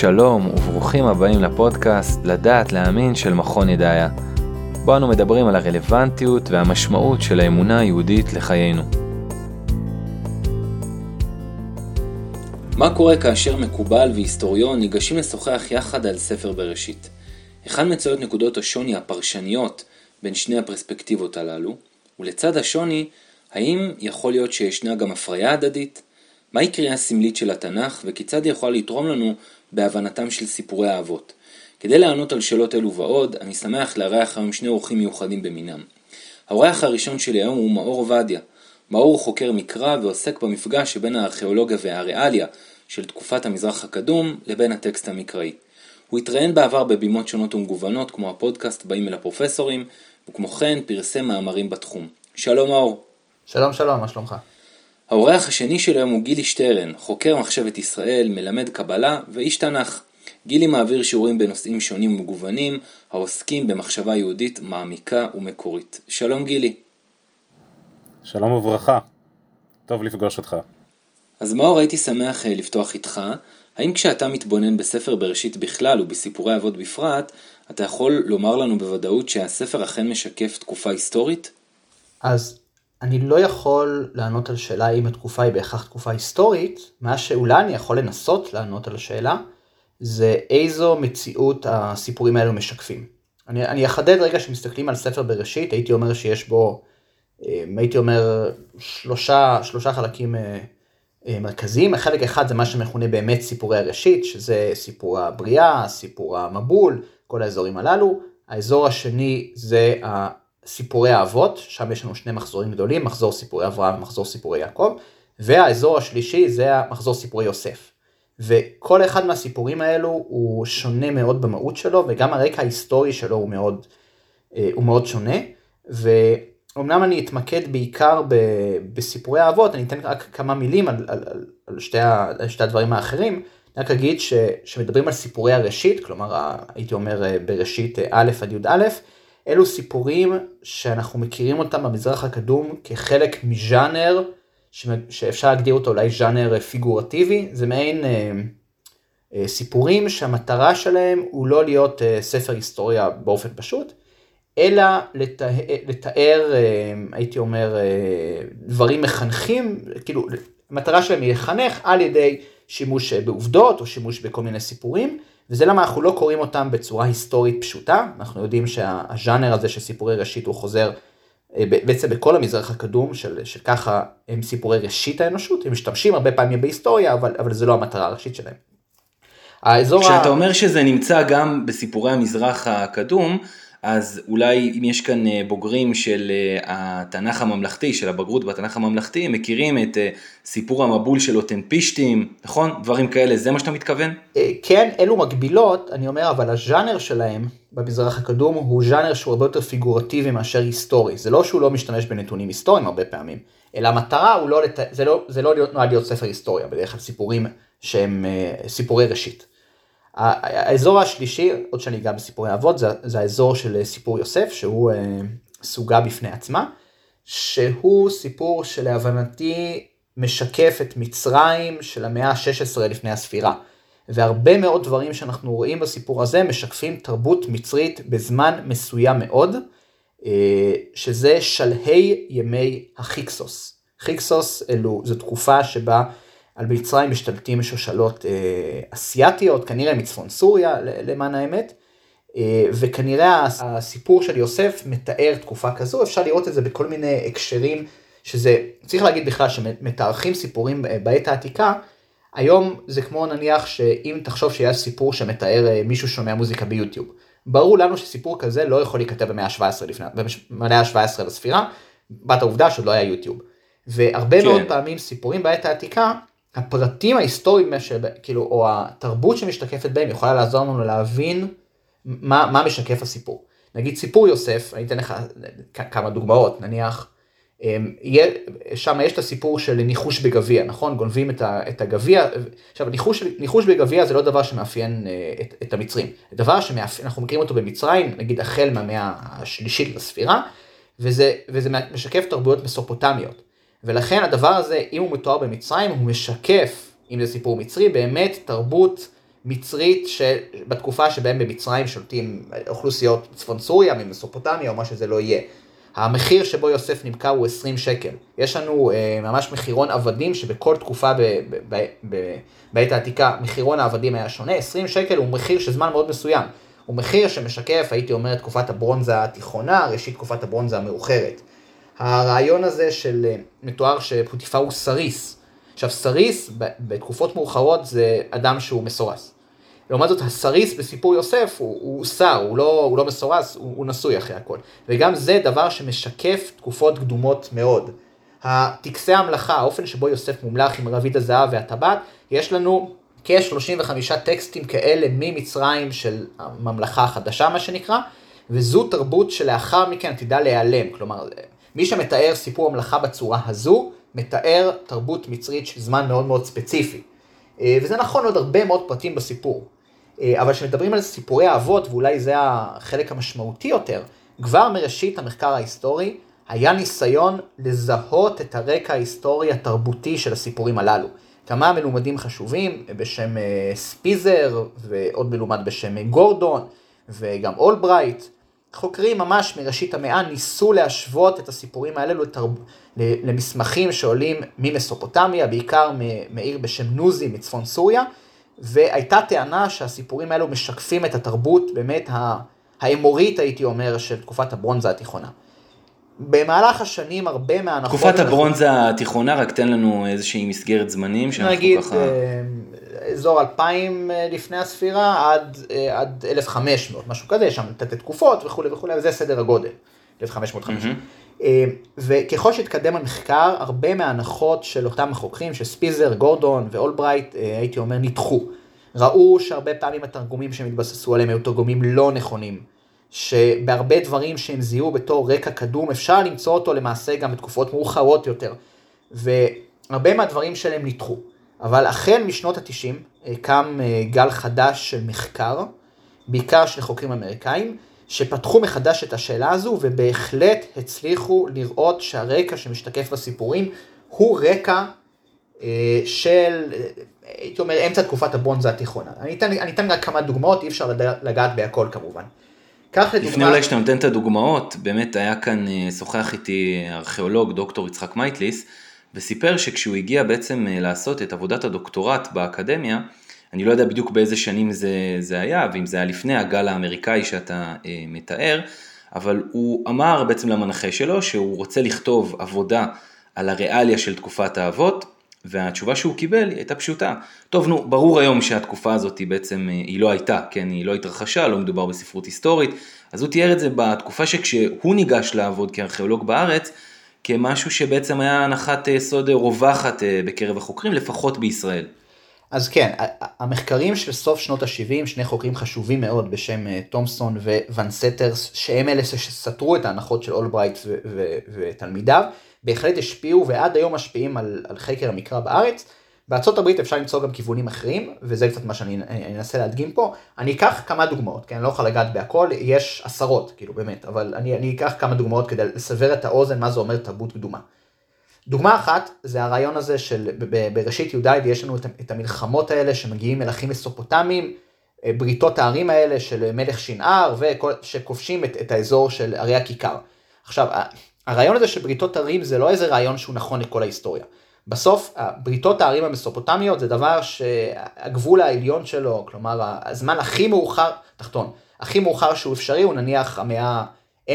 שלום וברוכים הבאים לפודקאסט לדעת להאמין של מכון ידעיה. בו אנו מדברים על הרלוונטיות והמשמעות של האמונה היהודית לחיינו. מה קורה כאשר מקובל והיסטוריון ניגשים לשוחח יחד על ספר בראשית? היכן מצויות נקודות השוני הפרשניות בין שני הפרספקטיבות הללו? ולצד השוני, האם יכול להיות שישנה גם הפריה הדדית? מהי קריאה סמלית של התנ"ך וכיצד היא יכולה לתרום לנו בהבנתם של סיפורי האבות. כדי לענות על שאלות אלו ועוד, אני שמח לארח היום שני אורחים מיוחדים במינם. האורח הראשון שלי היום הוא מאור עובדיה. מאור חוקר מקרא ועוסק במפגש שבין הארכיאולוגיה והריאליה של תקופת המזרח הקדום לבין הטקסט המקראי. הוא התראיין בעבר בבימות שונות ומגוונות כמו הפודקאסט באים אל הפרופסורים, וכמו כן פרסם מאמרים בתחום. שלום מאור. שלום שלום, מה שלומך? האורח השני של היום הוא גילי שטרן, חוקר מחשבת ישראל, מלמד קבלה ואיש תנ"ך. גילי מעביר שיעורים בנושאים שונים ומגוונים, העוסקים במחשבה יהודית מעמיקה ומקורית. שלום גילי. שלום וברכה, טוב לפגוש אותך. אז מאור הייתי שמח אה, לפתוח איתך. האם כשאתה מתבונן בספר בראשית בכלל ובסיפורי אבות בפרט, אתה יכול לומר לנו בוודאות שהספר אכן משקף תקופה היסטורית? אז אני לא יכול לענות על שאלה האם התקופה היא בהכרח תקופה היסטורית, מה שאולי אני יכול לנסות לענות על השאלה, זה איזו מציאות הסיפורים האלו משקפים. אני, אני אחדד רגע שמסתכלים על ספר בראשית, הייתי אומר שיש בו, אה, הייתי אומר, שלושה, שלושה חלקים אה, אה, מרכזיים. החלק אחד זה מה שמכונה באמת סיפורי הראשית, שזה סיפור הבריאה, סיפור המבול, כל האזורים הללו. האזור השני זה סיפורי האבות, שם יש לנו שני מחזורים גדולים, מחזור סיפורי אברהם ומחזור סיפורי יעקב, והאזור השלישי זה המחזור סיפורי יוסף. וכל אחד מהסיפורים האלו הוא שונה מאוד במהות שלו, וגם הרקע ההיסטורי שלו הוא מאוד, אה, הוא מאוד שונה. ואומנם אני אתמקד בעיקר ב, בסיפורי האבות, אני אתן רק כמה מילים על, על, על, על שתי, על שתי הדברים האחרים. אני רק אגיד ש, שמדברים על סיפורי הראשית, כלומר הייתי אומר אה, בראשית אה, א' עד י"א, אלו סיפורים שאנחנו מכירים אותם במזרח הקדום כחלק מז'אנר שאפשר להגדיר אותו אולי ז'אנר פיגורטיבי, זה מעין אה, אה, סיפורים שהמטרה שלהם הוא לא להיות אה, ספר היסטוריה באופן פשוט, אלא לתאר, לתאר אה, הייתי אומר, אה, דברים מחנכים, כאילו, המטרה שלהם היא לחנך על ידי שימוש בעובדות או שימוש בכל מיני סיפורים. וזה למה אנחנו לא קוראים אותם בצורה היסטורית פשוטה, אנחנו יודעים שהז'אנר הזה של סיפורי ראשית הוא חוזר אה, בעצם בכל המזרח הקדום, של, שככה הם סיפורי ראשית האנושות, הם משתמשים הרבה פעמים בהיסטוריה, אבל, אבל זה לא המטרה הראשית שלהם. כשאתה ה... אומר שזה נמצא גם בסיפורי המזרח הקדום, אז אולי אם יש כאן אה, בוגרים של אה, התנ"ך הממלכתי, של הבגרות בתנ"ך הממלכתי, הם מכירים את אה, סיפור המבול של אותנפישטים, נכון? דברים כאלה, זה מה שאתה מתכוון? כן, אלו מקבילות, אני אומר, אבל הז'אנר שלהם במזרח הקדום הוא ז'אנר שהוא הרבה יותר פיגורטיבי מאשר היסטורי. זה לא שהוא לא משתמש בנתונים היסטוריים הרבה פעמים, אלא המטרה לא, לת... זה לא, זה לא נועד להיות ספר היסטוריה, בדרך כלל סיפורים שהם סיפורי ראשית. האזור השלישי, עוד שאני אגע בסיפורי אבות, זה, זה האזור של סיפור יוסף, שהוא אה, סוגה בפני עצמה, שהוא סיפור שלהבנתי משקף את מצרים של המאה ה-16 לפני הספירה. והרבה מאוד דברים שאנחנו רואים בסיפור הזה משקפים תרבות מצרית בזמן מסוים מאוד, אה, שזה שלהי ימי החיקסוס. חיקסוס אלו, זו תקופה שבה על מצרים משתלטים שושלות אה, אסיאתיות, כנראה מצפון סוריה למען האמת, אה, וכנראה הסיפור של יוסף מתאר תקופה כזו, אפשר לראות את זה בכל מיני הקשרים, שזה, צריך להגיד בכלל שמתארחים סיפורים בעת העתיקה, היום זה כמו נניח שאם תחשוב שיש סיפור שמתאר אה, מישהו שומע מוזיקה ביוטיוב. ברור לנו שסיפור כזה לא יכול להיכתב במאה ה-17 לפני, במאה ה-17 לספירה, בת העובדה שעוד לא היה יוטיוב. והרבה כן. מאוד פעמים סיפורים בעת העתיקה הפרטים ההיסטוריים, כאילו, או התרבות שמשתקפת בהם יכולה לעזור לנו להבין מה, מה משקף הסיפור. נגיד סיפור יוסף, אני אתן לך כמה דוגמאות, נניח, אמ, שם יש את הסיפור של ניחוש בגביע, נכון? גונבים את הגביע. עכשיו, ניחוש, ניחוש בגביע זה לא דבר שמאפיין אה, את, את המצרים. זה דבר שאנחנו מכירים אותו במצרים, נגיד החל מהמאה השלישית לספירה, וזה, וזה משקף תרבויות מסופוטמיות. ולכן הדבר הזה, אם הוא מתואר במצרים, הוא משקף, אם זה סיפור מצרי, באמת תרבות מצרית שבתקופה שבהם במצרים שולטים אוכלוסיות צפון סוריה, ממסופוטמיה או מה שזה לא יהיה. המחיר שבו יוסף נמכר הוא 20 שקל. יש לנו אה, ממש מחירון עבדים שבכל תקופה בעת העתיקה מחירון העבדים היה שונה. 20 שקל הוא מחיר של זמן מאוד מסוים. הוא מחיר שמשקף, הייתי אומר, תקופת הברונזה התיכונה, ראשית תקופת הברונזה המאוחרת. הרעיון הזה של אה, מתואר שפוטיפר הוא סריס. עכשיו סריס בתקופות מאוחרות זה אדם שהוא מסורס. לעומת זאת הסריס בסיפור יוסף הוא, הוא שר, הוא לא, הוא לא מסורס, הוא, הוא נשוי אחרי הכל. וגם זה דבר שמשקף תקופות קדומות מאוד. הטקסי המלאכה, האופן שבו יוסף מומלך עם רביד הזהב והטבעת, יש לנו כ-35 טקסטים כאלה ממצרים של הממלכה החדשה מה שנקרא, וזו תרבות שלאחר מכן עתידה להיעלם. כלומר, מי שמתאר סיפור המלאכה בצורה הזו, מתאר תרבות מצרית של זמן מאוד מאוד ספציפי. אה, וזה נכון עוד הרבה מאוד פרטים בסיפור. אה, אבל כשמדברים על סיפורי האבות, ואולי זה החלק המשמעותי יותר, כבר מראשית המחקר ההיסטורי, היה ניסיון לזהות את הרקע ההיסטורי התרבותי של הסיפורים הללו. כמה מלומדים חשובים בשם אה, ספיזר ועוד מלומד בשם גורדון וגם אולברייט. חוקרים ממש מראשית המאה ניסו להשוות את הסיפורים האלו לתרב... למסמכים שעולים ממסופוטמיה, בעיקר מעיר בשם נוזי מצפון סוריה, והייתה טענה שהסיפורים האלו משקפים את התרבות באמת האמורית הייתי אומר של תקופת הברונזה התיכונה. במהלך השנים הרבה מההנחות... תקופת הברונזה התיכונה, רק תן לנו איזושהי מסגרת זמנים שאנחנו נגיד, ככה... נגיד אה, אזור 2000 אה, לפני הספירה עד, אה, עד 1500, משהו כזה, יש שם תתי תקופות וכולי וכולי, וזה סדר הגודל, 1550. Mm-hmm. וככל שהתקדם המחקר, הרבה מההנחות של אותם החוקרים, של ספיזר, גורדון ואולברייט, הייתי אומר, נדחו. ראו שהרבה פעמים התרגומים שהם התבססו עליהם היו תרגומים לא נכונים. שבהרבה דברים שהם זיהו בתור רקע קדום, אפשר למצוא אותו למעשה גם בתקופות מאוחרות יותר. והרבה מהדברים שלהם נדחו. אבל החל משנות התשעים אה, קם אה, גל חדש של מחקר, בעיקר של חוקרים אמריקאים, שפתחו מחדש את השאלה הזו ובהחלט הצליחו לראות שהרקע שמשתקף בסיפורים הוא רקע אה, של, הייתי אומר, אמצע תקופת הבונזה התיכונה. אני אתן, אני אתן רק כמה דוגמאות, אי אפשר לגעת בהכל כמובן. קח לדוגמה... לפני אולי שאתה נותן את הדוגמאות, באמת היה כאן, שוחח איתי ארכיאולוג, דוקטור יצחק מייטליס, וסיפר שכשהוא הגיע בעצם אה, לעשות את עבודת הדוקטורט באקדמיה, אני לא יודע בדיוק באיזה שנים זה, זה היה, ואם זה היה לפני הגל האמריקאי שאתה אה, מתאר, אבל הוא אמר בעצם למנחה שלו שהוא רוצה לכתוב עבודה על הריאליה של תקופת האבות, והתשובה שהוא קיבל הייתה פשוטה. טוב נו, ברור היום שהתקופה הזאת היא בעצם, אה, היא לא הייתה, כן, היא לא התרחשה, לא מדובר בספרות היסטורית, אז הוא תיאר את זה בתקופה שכשהוא ניגש לעבוד כארכיאולוג בארץ, כמשהו שבעצם היה הנחת יסוד רווחת אה, בקרב החוקרים, לפחות בישראל. אז כן, המחקרים של סוף שנות ה-70, שני חוקרים חשובים מאוד בשם אה, תומסון ואן סטרס, שהם אלה שסתרו את ההנחות של אולברייט ותלמידיו, בהחלט השפיעו ועד היום משפיעים על, על חקר המקרא בארץ. הברית אפשר למצוא גם כיוונים אחרים, וזה קצת מה שאני אנסה להדגים פה. אני אקח כמה דוגמאות, כי אני לא יכול לגעת בהכל, יש עשרות, כאילו באמת, אבל אני, אני אקח כמה דוגמאות כדי לסבר את האוזן מה זה אומר תרבות קדומה. דוגמה אחת זה הרעיון הזה של בראשית י"ד יש לנו את המלחמות האלה שמגיעים מלכים מסופוטמיים, אה, בריתות הערים האלה של מלך שנער ושכובשים את, את האזור של ערי הכיכר. עכשיו הרעיון הזה של בריתות ערים זה לא איזה רעיון שהוא נכון לכל ההיסטוריה. בסוף בריתות הערים המסופוטמיות זה דבר שהגבול העליון שלו, כלומר הזמן הכי מאוחר, תחתון, הכי מאוחר שהוא אפשרי הוא נניח המאה,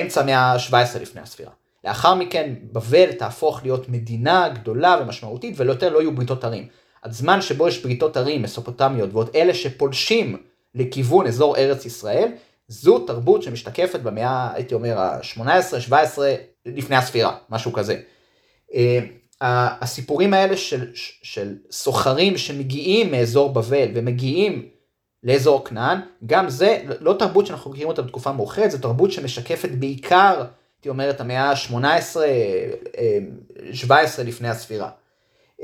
אמצע המאה ה-17 לפני הספירה. לאחר מכן בבל תהפוך להיות מדינה גדולה ומשמעותית ויותר לא יהיו בריתות ערים. הזמן שבו יש בריתות ערים מסופוטמיות ועוד אלה שפולשים לכיוון אזור ארץ ישראל, זו תרבות שמשתקפת במאה, הייתי אומר, ה-18, 17, לפני הספירה, משהו כזה. הסיפורים האלה של, של סוחרים שמגיעים מאזור בבל ומגיעים לאזור כנען, גם זה לא תרבות שאנחנו מכירים אותה בתקופה מאוחרת, זו תרבות שמשקפת בעיקר, הייתי אומר, את המאה ה-18, 17 אה, לפני הספירה.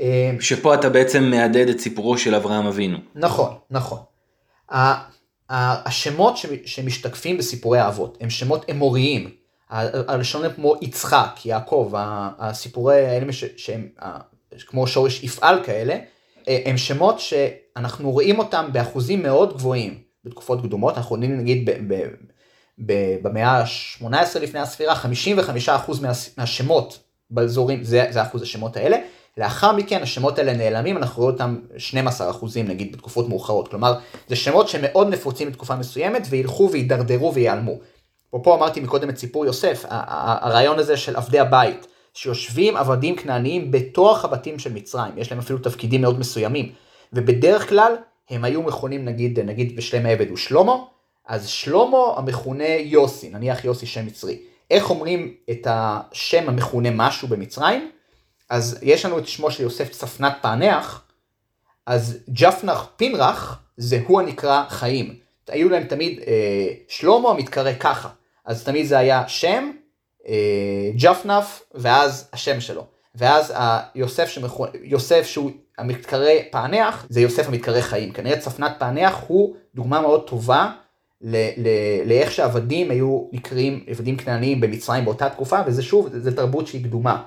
אה, שפה אתה בעצם מהדהד את סיפורו של אברהם אבינו. נכון, נכון. השמות שמשתקפים בסיפורי האבות הם שמות אמוריים. הלשון הם כמו יצחק, יעקב, הסיפורי האלה שהם כמו שורש יפעל כאלה, אה, הם שמות שאנחנו רואים אותם באחוזים מאוד גבוהים בתקופות קדומות, אנחנו יודעים נגיד במאה ה-18 לפני הספירה, 55% מה- מהשמות באזורים, זה, זה אחוז השמות האלה. לאחר מכן השמות האלה נעלמים, אנחנו רואים אותם 12 אחוזים נגיד בתקופות מאוחרות. כלומר, זה שמות שמאוד נפוצים בתקופה מסוימת וילכו וידרדרו וייעלמו. אפרופו אמרתי מקודם את סיפור יוסף, הרעיון הזה של עבדי הבית, שיושבים עבדים כנעניים בתוך הבתים של מצרים, יש להם אפילו תפקידים מאוד מסוימים, ובדרך כלל הם היו מכונים נגיד, נגיד בשלם העבד הוא שלמה, אז שלמה המכונה יוסי, נניח יוסי שם מצרי. איך אומרים את השם המכונה משהו במצרים? אז יש לנו את שמו של יוסף צפנת פענח, אז ג'פנח פינרח זה הוא הנקרא חיים. היו להם תמיד אה, שלמה מתקרא ככה, אז תמיד זה היה שם, אה, ג'פנף, ואז השם שלו. ואז היוסף שמכו... יוסף שהוא המתקרא פענח, זה יוסף המתקרא חיים. כנראה צפנת פענח הוא דוגמה מאוד טובה ל- ל- לאיך שעבדים היו נקראים עבדים כנעניים במצרים באותה תקופה, וזה שוב, זה תרבות שהיא קדומה.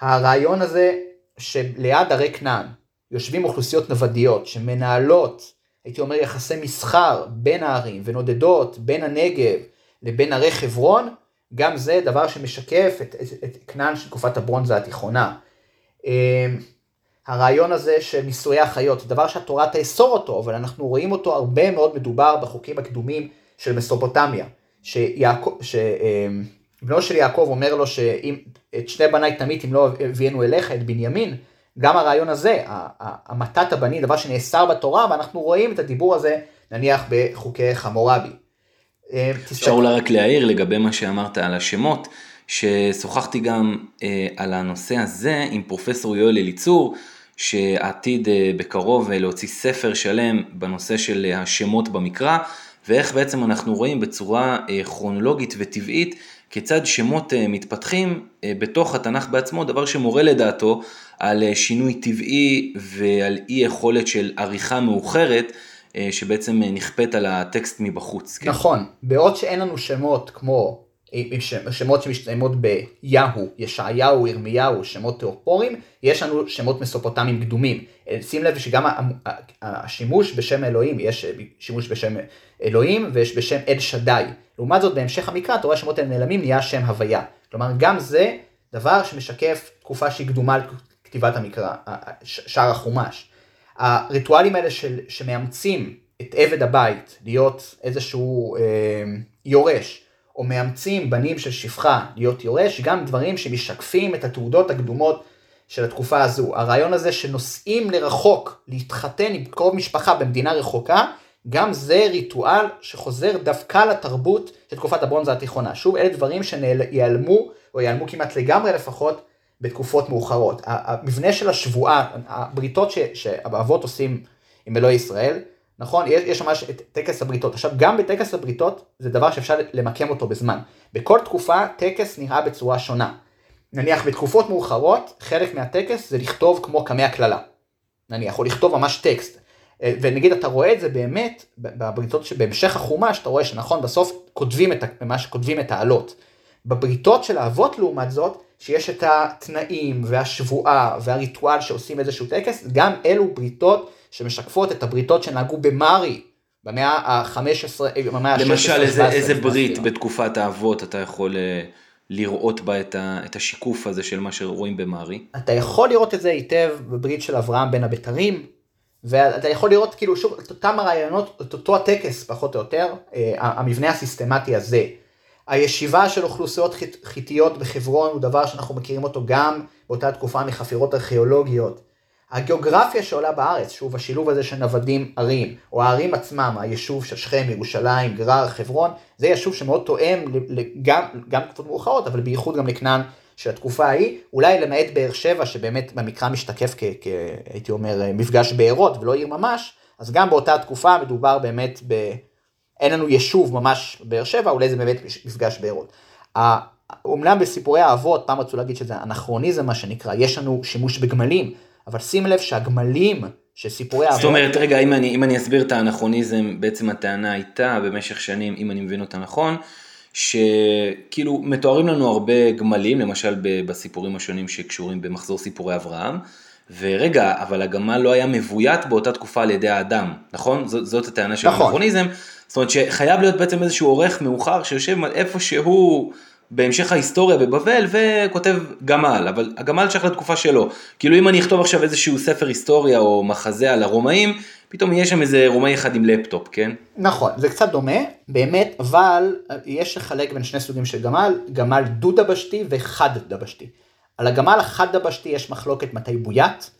הרעיון הזה שליד הרי כנען יושבים אוכלוסיות נוודיות שמנהלות, הייתי אומר, יחסי מסחר בין הערים ונודדות בין הנגב לבין הרי חברון, גם זה דבר שמשקף את, את, את כנען של תקופת הברונזה התיכונה. אמ, הרעיון הזה של נישואי החיות, דבר שהתורה תאסור אותו, אבל אנחנו רואים אותו הרבה מאוד מדובר בחוקים הקדומים של מסופוטמיה. שבנו של יעקב אומר לו שאם את שני בניי תמית אם לא הביאנו אליך את בנימין, גם הרעיון הזה, המתת הבנים, דבר שנאסר בתורה, ואנחנו רואים את הדיבור הזה נניח בחוקי חמורבי. אה, אפשר אולי רק להעיר לגבי מה שאמרת על השמות, ששוחחתי גם אה, על הנושא הזה עם פרופסור יואל אליצור, שעתיד אה, בקרוב להוציא ספר שלם בנושא של השמות במקרא, ואיך בעצם אנחנו רואים בצורה כרונולוגית וטבעית כיצד שמות מתפתחים בתוך התנ"ך בעצמו, דבר שמורה לדעתו על שינוי טבעי ועל אי יכולת של עריכה מאוחרת. אה, שבעצם אה, נכפית על הטקסט מבחוץ. כן? נכון, בעוד שאין לנו שמות כמו אה, שמות שמסתיימות ביהו, ישעיהו, ירמיהו, שמות תיאופורים, יש לנו שמות מסופוטמיים קדומים. שים לב שגם השימוש בשם אלוהים, יש שימוש בשם אלוהים ויש בשם אל שדי. לעומת זאת בהמשך המקרא אתה רואה שמות האלה נעלמים נהיה שם הוויה. כלומר גם זה דבר שמשקף תקופה שהיא קדומה לכתיבת המקרא, שער החומש. הריטואלים האלה של, שמאמצים את עבד הבית להיות איזשהו אה, יורש, או מאמצים בנים של שפחה להיות יורש, גם דברים שמשקפים את התעודות הקדומות של התקופה הזו. הרעיון הזה שנוסעים לרחוק, להתחתן עם קרוב משפחה במדינה רחוקה, גם זה ריטואל שחוזר דווקא לתרבות של תקופת הברונזה התיכונה. שוב, אלה דברים שיעלמו, או ייעלמו כמעט לגמרי לפחות, בתקופות מאוחרות. המבנה של השבועה, הבריתות שהאבות עושים עם אלוהי ישראל, נכון? יש, יש ממש את טקס הבריתות. עכשיו, גם בטקס הבריתות זה דבר שאפשר למקם אותו בזמן. בכל תקופה טקס נראה בצורה שונה. נניח בתקופות מאוחרות, חלק מהטקס זה לכתוב כמו קמי הקללה. נניח, או לכתוב ממש טקסט. ונגיד אתה רואה את זה באמת בבריתות שבהמשך החומש אתה רואה שנכון בסוף כותבים את, ממש כותבים את העלות. בבריתות של האבות לעומת זאת שיש את התנאים והשבועה והריטואל שעושים איזשהו טקס גם אלו בריתות שמשקפות את הבריתות שנהגו במרי במאה ה-15, במאה ה-16. למשל איזה, איזה ברית בתקופת האבות אתה יכול לראות בה את, ה, את השיקוף הזה של מה שרואים במרי? אתה יכול לראות את זה היטב בברית של אברהם בין הבתרים. ואתה יכול לראות כאילו שוב את אותם הרעיונות, את אותו הטקס פחות או יותר, המבנה הסיסטמטי הזה. הישיבה של אוכלוסיות חיתיות בחברון הוא דבר שאנחנו מכירים אותו גם באותה תקופה מחפירות ארכיאולוגיות. הגיאוגרפיה שעולה בארץ, שוב השילוב הזה של נוודים ערים, או הערים עצמם, היישוב של שכם, ירושלים, גרר, חברון, זה יישוב שמאוד תואם גם, גם תקופות מאוחרות, אבל בייחוד גם לכנען של התקופה ההיא, אולי למעט באר שבע, שבאמת במקרא משתקף כ... כ הייתי אומר, מפגש בארות ולא עיר ממש, אז גם באותה תקופה מדובר באמת ב... אין לנו יישוב ממש באר שבע, אולי זה באמת מפגש בארות. אומנם בסיפורי האבות, פעם רצו להגיד שזה אנכרוניזם מה שנקרא, יש לנו שימוש בגמלים, אבל שים לב שהגמלים שסיפורי האבות... זאת אומרת, רגע, אם אני, אם אני אסביר את האנכרוניזם, בעצם הטענה הייתה במשך שנים, אם אני מבין אותה נכון, שכאילו מתוארים לנו הרבה גמלים, למשל בסיפורים השונים שקשורים במחזור סיפורי אברהם, ורגע, אבל הגמל לא היה מבוית באותה תקופה על ידי האדם, נכון? זאת, זאת הטענה של נכון. האנכרוניזם. זאת אומרת שחייב להיות בעצם איזשהו עורך מאוחר שיושב איפה שהוא בהמשך ההיסטוריה בבבל וכותב גמל, אבל הגמל שייך לתקופה שלו. כאילו אם אני אכתוב עכשיו איזשהו ספר היסטוריה או מחזה על הרומאים, פתאום יהיה שם איזה רומאי אחד עם לפטופ, כן? נכון, זה קצת דומה, באמת, אבל יש לחלק בין שני סוגים של גמל, גמל דו-דבשתי וחד-דבשתי. על הגמל החד-דבשתי יש מחלוקת מתי בוית,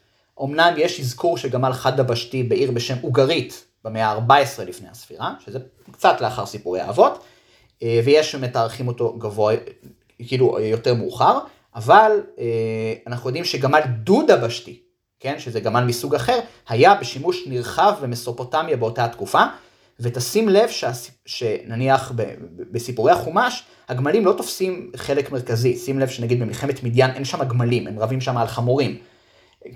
אמנם יש אזכור של גמל חד-דבשתי בעיר בשם אוגרית במאה ה-14 לפני הספירה, שזה קצת לאחר סיפורי האבות, אה, ויש שמתארכים אותו גבוה, כאילו יותר מאוחר, אבל אה, אנחנו יודעים שגמל דו-דבשתי, כן, שזה גמל מסוג אחר, היה בשימוש נרחב במסופוטמיה באותה התקופה, ותשים לב שהס... שנניח ב... בסיפורי החומש, הגמלים לא תופסים חלק מרכזי, שים לב שנגיד במלחמת מדיין אין שם גמלים, הם רבים שם על חמורים.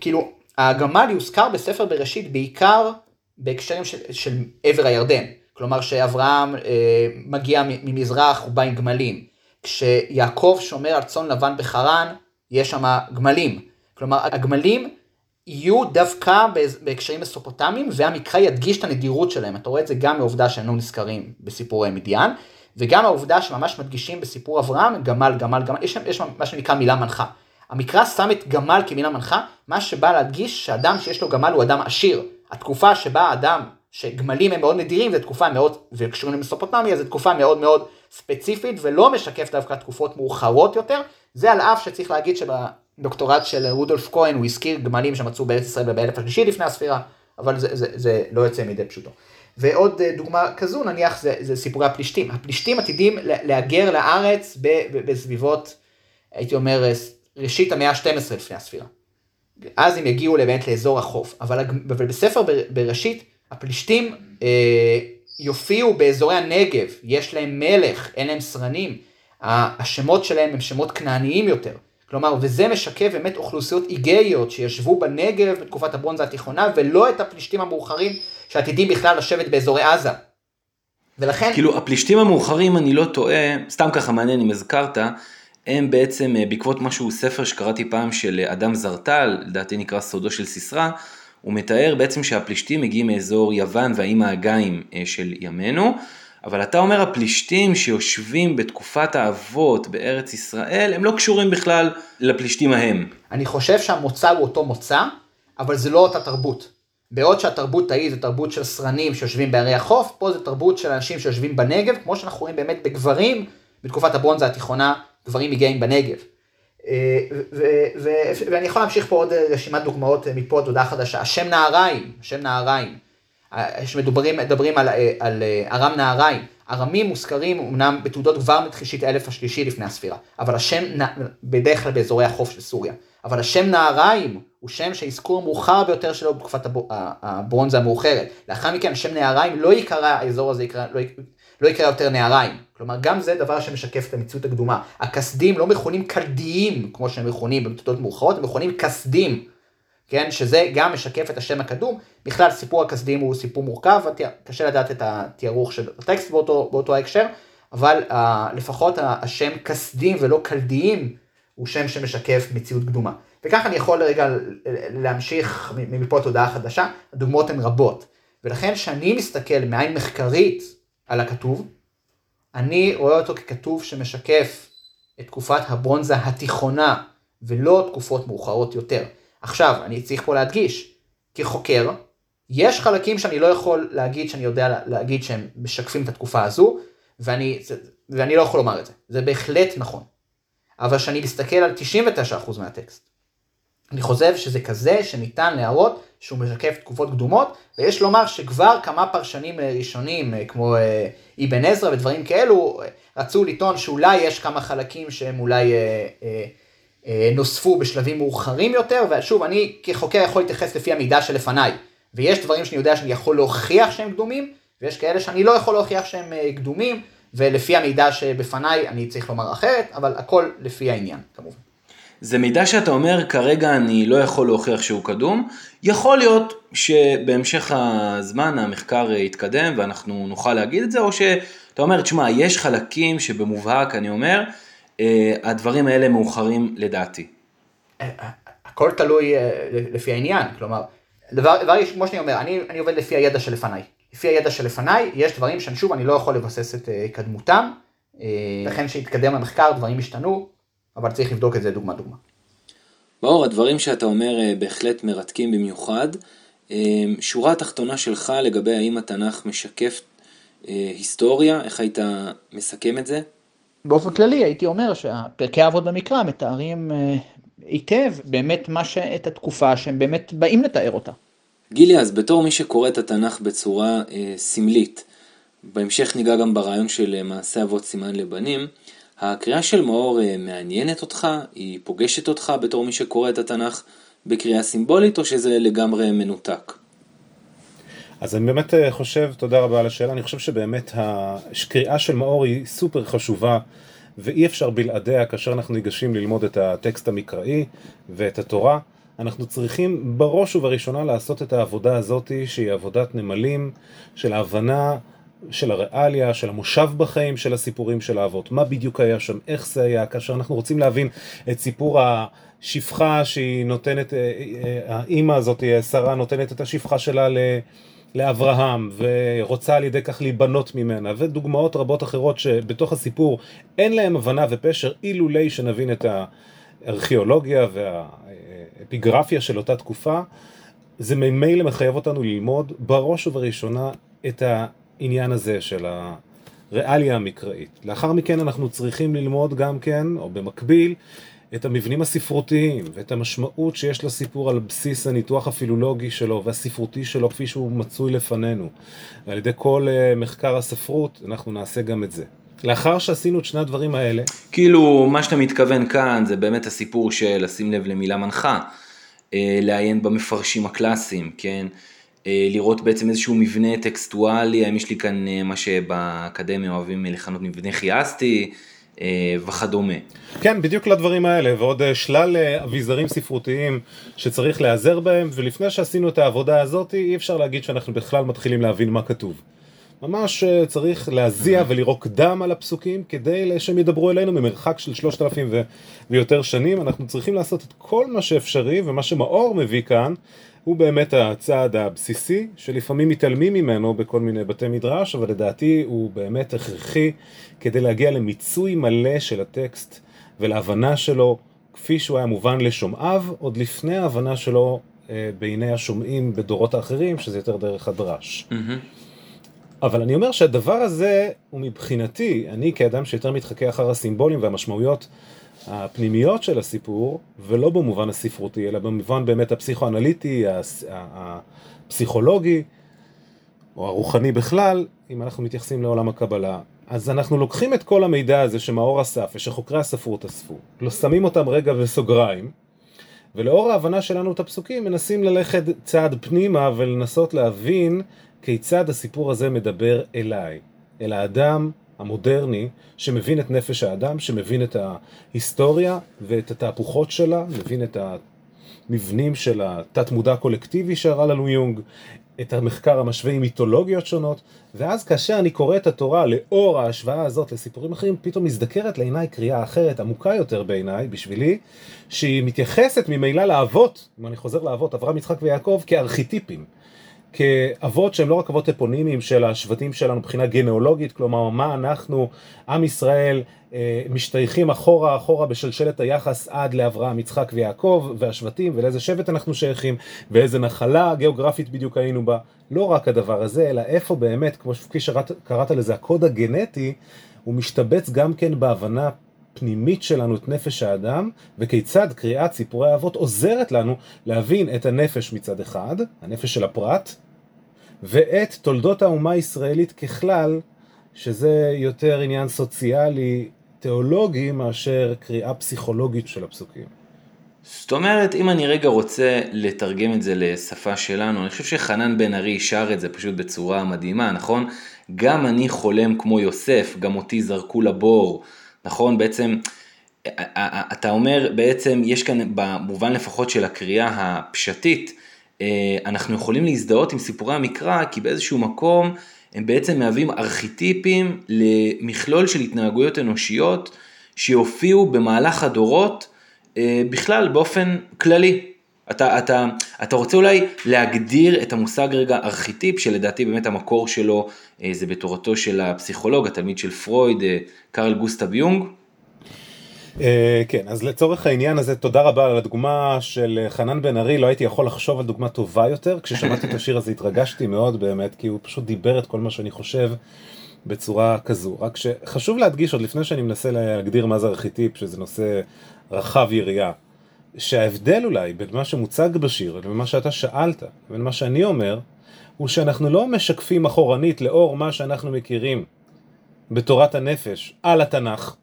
כאילו, הגמל יוזכר בספר בראשית בעיקר בהקשרים של, של עבר הירדן, כלומר שאברהם אה, מגיע ממזרח, הוא בא עם גמלים. כשיעקב שומר על צאן לבן בחרן, יש שם גמלים. כלומר, הגמלים יהיו דווקא בהקשרים מסופוטמיים, והמקרא ידגיש את הנדירות שלהם. אתה רואה את זה גם מעובדה שהם לא נזכרים בסיפורי מדיין, וגם העובדה שממש מדגישים בסיפור אברהם, גמל, גמל, גמל, יש, יש מה שנקרא מילה מנחה. המקרא שם את גמל כמילה מנחה, מה שבא להדגיש שאדם שיש לו גמל הוא אדם עשיר. התקופה שבה אדם, שגמלים הם מאוד נדירים, זו תקופה מאוד, וקשורים למסופוטמיה, זו תקופה מאוד מאוד ספציפית, ולא משקף דווקא תקופות מאוחרות יותר. זה על אף שצריך להגיד שבה... דוקטורט של רודולף כהן, הוא הזכיר גמלים שמצאו בארץ ישראל באלף השלישי לפני הספירה, אבל זה, זה, זה לא יוצא מידי פשוטו. ועוד אה, דוגמה כזו נניח זה, זה סיפורי הפלישתים. הפלישתים עתידים להגר לארץ בסביבות, הייתי אומר, ראשית המאה ה-12 לפני הספירה. אז הם יגיעו באמת לאזור החוף. אבל, אבל בספר בראשית, הפלישתים אה, יופיעו באזורי הנגב, יש להם מלך, אין להם סרנים, השמות שלהם הם שמות כנעניים יותר. כלומר, וזה משקף באמת אוכלוסיות איגאיות שישבו בנגב בתקופת הברונזה התיכונה, ולא את הפלישתים המאוחרים שעתידים בכלל לשבת באזורי עזה. ולכן... כאילו, הפלישתים המאוחרים, אני לא טועה, סתם ככה מעניין אם הזכרת, הם בעצם אה, בעקבות משהו, ספר שקראתי פעם של אה, אדם זרטל, לדעתי נקרא סודו של סיסרא, הוא מתאר בעצם שהפלישתים מגיעים מאזור יוון והאיים האגאים אה, של ימינו. אבל אתה אומר הפלישתים שיושבים בתקופת האבות בארץ ישראל, הם לא קשורים בכלל לפלישתים ההם. אני חושב שהמוצא הוא אותו מוצא, אבל זה לא אותה תרבות. בעוד שהתרבות ההיא זה תרבות של סרנים שיושבים בערי החוף, פה זה תרבות של אנשים שיושבים בנגב, כמו שאנחנו רואים באמת בגברים, בתקופת הברונזה התיכונה, גברים מגיעים בנגב. אה, ואני יכול להמשיך פה עוד רשימת דוגמאות מפה עד הודעה חדשה. השם נהריים, השם נהריים. שמדברים מדברים על, על ארם נהריים. ארמים מוזכרים אמנם בתעודות כבר מתחישית האלף השלישי לפני הספירה, אבל השם, בדרך כלל באזורי החוף של סוריה, אבל השם נהריים הוא שם שהאזכור המאוחר ביותר שלו בתקופת הברונזה המאוחרת. לאחר מכן השם נהריים לא ייקרא, האזור הזה יקרא, לא, לא יקרא יותר נהריים. כלומר, גם זה דבר שמשקף את המציאות הקדומה. הכסדים לא מכונים כלדיים, כמו שהם מכונים בתעודות מאוחרות, הם מכונים כסדים. כן, שזה גם משקף את השם הקדום. בכלל, סיפור הכסדים הוא סיפור מורכב, קשה לדעת את התיארוך של הטקסט באותו, באותו ההקשר, אבל uh, לפחות השם כסדים ולא כלדיים הוא שם שמשקף מציאות קדומה. וככה אני יכול רגע להמשיך מפה תודעה חדשה, הדוגמאות הן רבות. ולכן כשאני מסתכל מעין מחקרית על הכתוב, אני רואה אותו ככתוב שמשקף את תקופת הברונזה התיכונה ולא תקופות מאוחרות יותר. עכשיו, אני צריך פה להדגיש, כחוקר, יש חלקים שאני לא יכול להגיד שאני יודע להגיד שהם משקפים את התקופה הזו, ואני, ואני לא יכול לומר את זה. זה בהחלט נכון. אבל כשאני מסתכל על 99% מהטקסט, אני חושב שזה כזה שניתן להראות שהוא משקף תקופות קדומות, ויש לומר שכבר כמה פרשנים ראשונים, כמו אה, אבן עזרא ודברים כאלו, רצו לטעון שאולי יש כמה חלקים שהם אולי... אה, אה, אה, נוספו בשלבים מאוחרים יותר, ושוב, אני כחוקר יכול להתייחס לפי המידע שלפניי, ויש דברים שאני יודע שאני יכול להוכיח שהם קדומים, ויש כאלה שאני לא יכול להוכיח שהם אה, קדומים, ולפי המידע שבפניי אני צריך לומר אחרת, אבל הכל לפי העניין, כמובן. זה מידע שאתה אומר, כרגע אני לא יכול להוכיח שהוא קדום. יכול להיות שבהמשך הזמן המחקר יתקדם ואנחנו נוכל להגיד את זה, או שאתה אומר, תשמע, יש חלקים שבמובהק, אני אומר, אה, הדברים האלה מאוחרים לדעתי. הכל תלוי אה, לפי העניין, כלומר, דבר, דבר כמו שאני אומר, אני, אני עובד לפי הידע שלפניי. לפי הידע שלפניי, יש דברים ששוב אני לא יכול לבסס את התקדמותם, לכן שהתקדם המחקר, דברים השתנו, אבל צריך לבדוק את זה דוגמה דוגמה. מאור, הדברים שאתה אומר בהחלט מרתקים במיוחד. שורה התחתונה שלך לגבי האם התנ"ך משקף היסטוריה, איך היית מסכם את זה? באופן כללי הייתי אומר שהפרקי אבות במקרא מתארים אה, היטב באמת מה ש... את התקופה שהם באמת באים לתאר אותה. גילי, אז בתור מי שקורא את התנ"ך בצורה אה, סמלית, בהמשך ניגע גם ברעיון של אה, מעשה אבות סימן לבנים, הקריאה של מאור אה, מעניינת אותך? היא פוגשת אותך בתור מי שקורא את התנ"ך בקריאה סימבולית, או שזה לגמרי מנותק? אז אני באמת אה, חושב, תודה רבה על השאלה, אני חושב שבאמת הקריאה של מאור היא סופר חשובה ואי אפשר בלעדיה כאשר אנחנו ניגשים ללמוד את הטקסט המקראי ואת התורה. אנחנו צריכים בראש ובראשונה לעשות את העבודה הזאת שהיא עבודת נמלים של ההבנה של הריאליה, של המושב בחיים של הסיפורים של האבות. מה בדיוק היה שם, איך זה היה, כאשר אנחנו רוצים להבין את סיפור השפחה שהיא נותנת, אה, אה, האימא הזאת, שרה, נותנת את השפחה שלה ל... לאברהם ורוצה על ידי כך להיבנות ממנה. ודוגמאות רבות אחרות שבתוך הסיפור אין להם הבנה ופשר אילולי שנבין את הארכיאולוגיה והאפיגרפיה של אותה תקופה זה ממילא מחייב אותנו ללמוד בראש ובראשונה את העניין הזה של הריאליה המקראית. לאחר מכן אנחנו צריכים ללמוד גם כן, או במקביל, את המבנים הספרותיים ואת המשמעות שיש לסיפור על בסיס הניתוח הפילולוגי שלו והספרותי שלו כפי שהוא מצוי לפנינו. ועל ידי כל uh, מחקר הספרות אנחנו נעשה גם את זה. לאחר שעשינו את שני הדברים האלה... כאילו, מה שאתה מתכוון כאן זה באמת הסיפור של לשים לב למילה מנחה, אה, לעיין במפרשים הקלאסיים, כן? אה, לראות בעצם איזשהו מבנה טקסטואלי, האם יש לי כאן אה, מה שבאקדמיה אוהבים לכנות מבנה חייסטי, אה, וכדומה. כן, בדיוק לדברים האלה, ועוד אה, שלל אה, אביזרים ספרותיים שצריך להיעזר בהם, ולפני שעשינו את העבודה הזאת, אי אפשר להגיד שאנחנו בכלל מתחילים להבין מה כתוב. ממש צריך להזיע ולירוק דם על הפסוקים כדי שהם ידברו אלינו ממרחק של שלושת אלפים ויותר שנים. אנחנו צריכים לעשות את כל מה שאפשרי, ומה שמאור מביא כאן הוא באמת הצעד הבסיסי, שלפעמים מתעלמים ממנו בכל מיני בתי מדרש, אבל לדעתי הוא באמת הכרחי כדי להגיע למיצוי מלא של הטקסט ולהבנה שלו כפי שהוא היה מובן לשומעיו, עוד לפני ההבנה שלו אה, בעיני השומעים בדורות האחרים, שזה יותר דרך הדרש. Mm-hmm. אבל אני אומר שהדבר הזה הוא מבחינתי, אני כאדם שיותר מתחכה אחר הסימבולים והמשמעויות הפנימיות של הסיפור, ולא במובן הספרותי, אלא במובן באמת הפסיכואנליטי, הפסיכולוגי, או הרוחני בכלל, אם אנחנו מתייחסים לעולם הקבלה. אז אנחנו לוקחים את כל המידע הזה שמאור אסף ושחוקרי הספרות אספו, לא שמים אותם רגע בסוגריים, ולאור ההבנה שלנו את הפסוקים מנסים ללכת צעד פנימה ולנסות להבין כיצד הסיפור הזה מדבר אליי, אל האדם המודרני שמבין את נפש האדם, שמבין את ההיסטוריה ואת התהפוכות שלה, מבין את המבנים של התת מודע הקולקטיבי שהראה לנו יונג, את המחקר המשווה עם מיתולוגיות שונות, ואז כאשר אני קורא את התורה לאור ההשוואה הזאת לסיפורים אחרים, פתאום מזדקרת לעיניי קריאה אחרת, עמוקה יותר בעיניי, בשבילי, שהיא מתייחסת ממילא לאבות, אם אני חוזר לאבות, אברהם, יצחק ויעקב, כארכיטיפים. כאבות שהם לא רק אבות אפונימיים של השבטים שלנו מבחינה גנאולוגית, כלומר מה אנחנו, עם ישראל, אה, משתייכים אחורה אחורה בשלשלת היחס עד לאברהם, יצחק ויעקב והשבטים ולאיזה שבט אנחנו שייכים ואיזה נחלה גיאוגרפית בדיוק היינו בה. לא רק הדבר הזה, אלא איפה באמת, כמו שקראת לזה, הקוד הגנטי, הוא משתבץ גם כן בהבנה פנימית שלנו את נפש האדם, וכיצד קריאת סיפורי האבות עוזרת לנו להבין את הנפש מצד אחד, הנפש של הפרט, ואת תולדות האומה הישראלית ככלל, שזה יותר עניין סוציאלי, תיאולוגי, מאשר קריאה פסיכולוגית של הפסוקים. זאת אומרת, אם אני רגע רוצה לתרגם את זה לשפה שלנו, אני חושב שחנן בן ארי שר את זה פשוט בצורה מדהימה, נכון? גם אני חולם כמו יוסף, גם אותי זרקו לבור, נכון? בעצם, אתה אומר, בעצם יש כאן, במובן לפחות של הקריאה הפשטית, אנחנו יכולים להזדהות עם סיפורי המקרא כי באיזשהו מקום הם בעצם מהווים ארכיטיפים למכלול של התנהגויות אנושיות שיופיעו במהלך הדורות אה, בכלל באופן כללי. אתה, אתה, אתה רוצה אולי להגדיר את המושג רגע ארכיטיפ, שלדעתי באמת המקור שלו אה, זה בתורתו של הפסיכולוג, התלמיד של פרויד, אה, קרל גוסטב יונג. אה, כן, אז לצורך העניין הזה, תודה רבה על הדוגמה של חנן בן ארי, לא הייתי יכול לחשוב על דוגמה טובה יותר. כששמעתי את השיר הזה התרגשתי מאוד באמת, כי הוא פשוט דיבר את כל מה שאני חושב בצורה כזו. רק שחשוב להדגיש עוד לפני שאני מנסה להגדיר מה זה ארכיטיפ, שזה נושא רחב יריעה. שההבדל אולי בין מה שמוצג בשיר לבין מה שאתה שאלת, לבין מה שאני אומר, הוא שאנחנו לא משקפים אחורנית לאור מה שאנחנו מכירים בתורת הנפש על התנ"ך,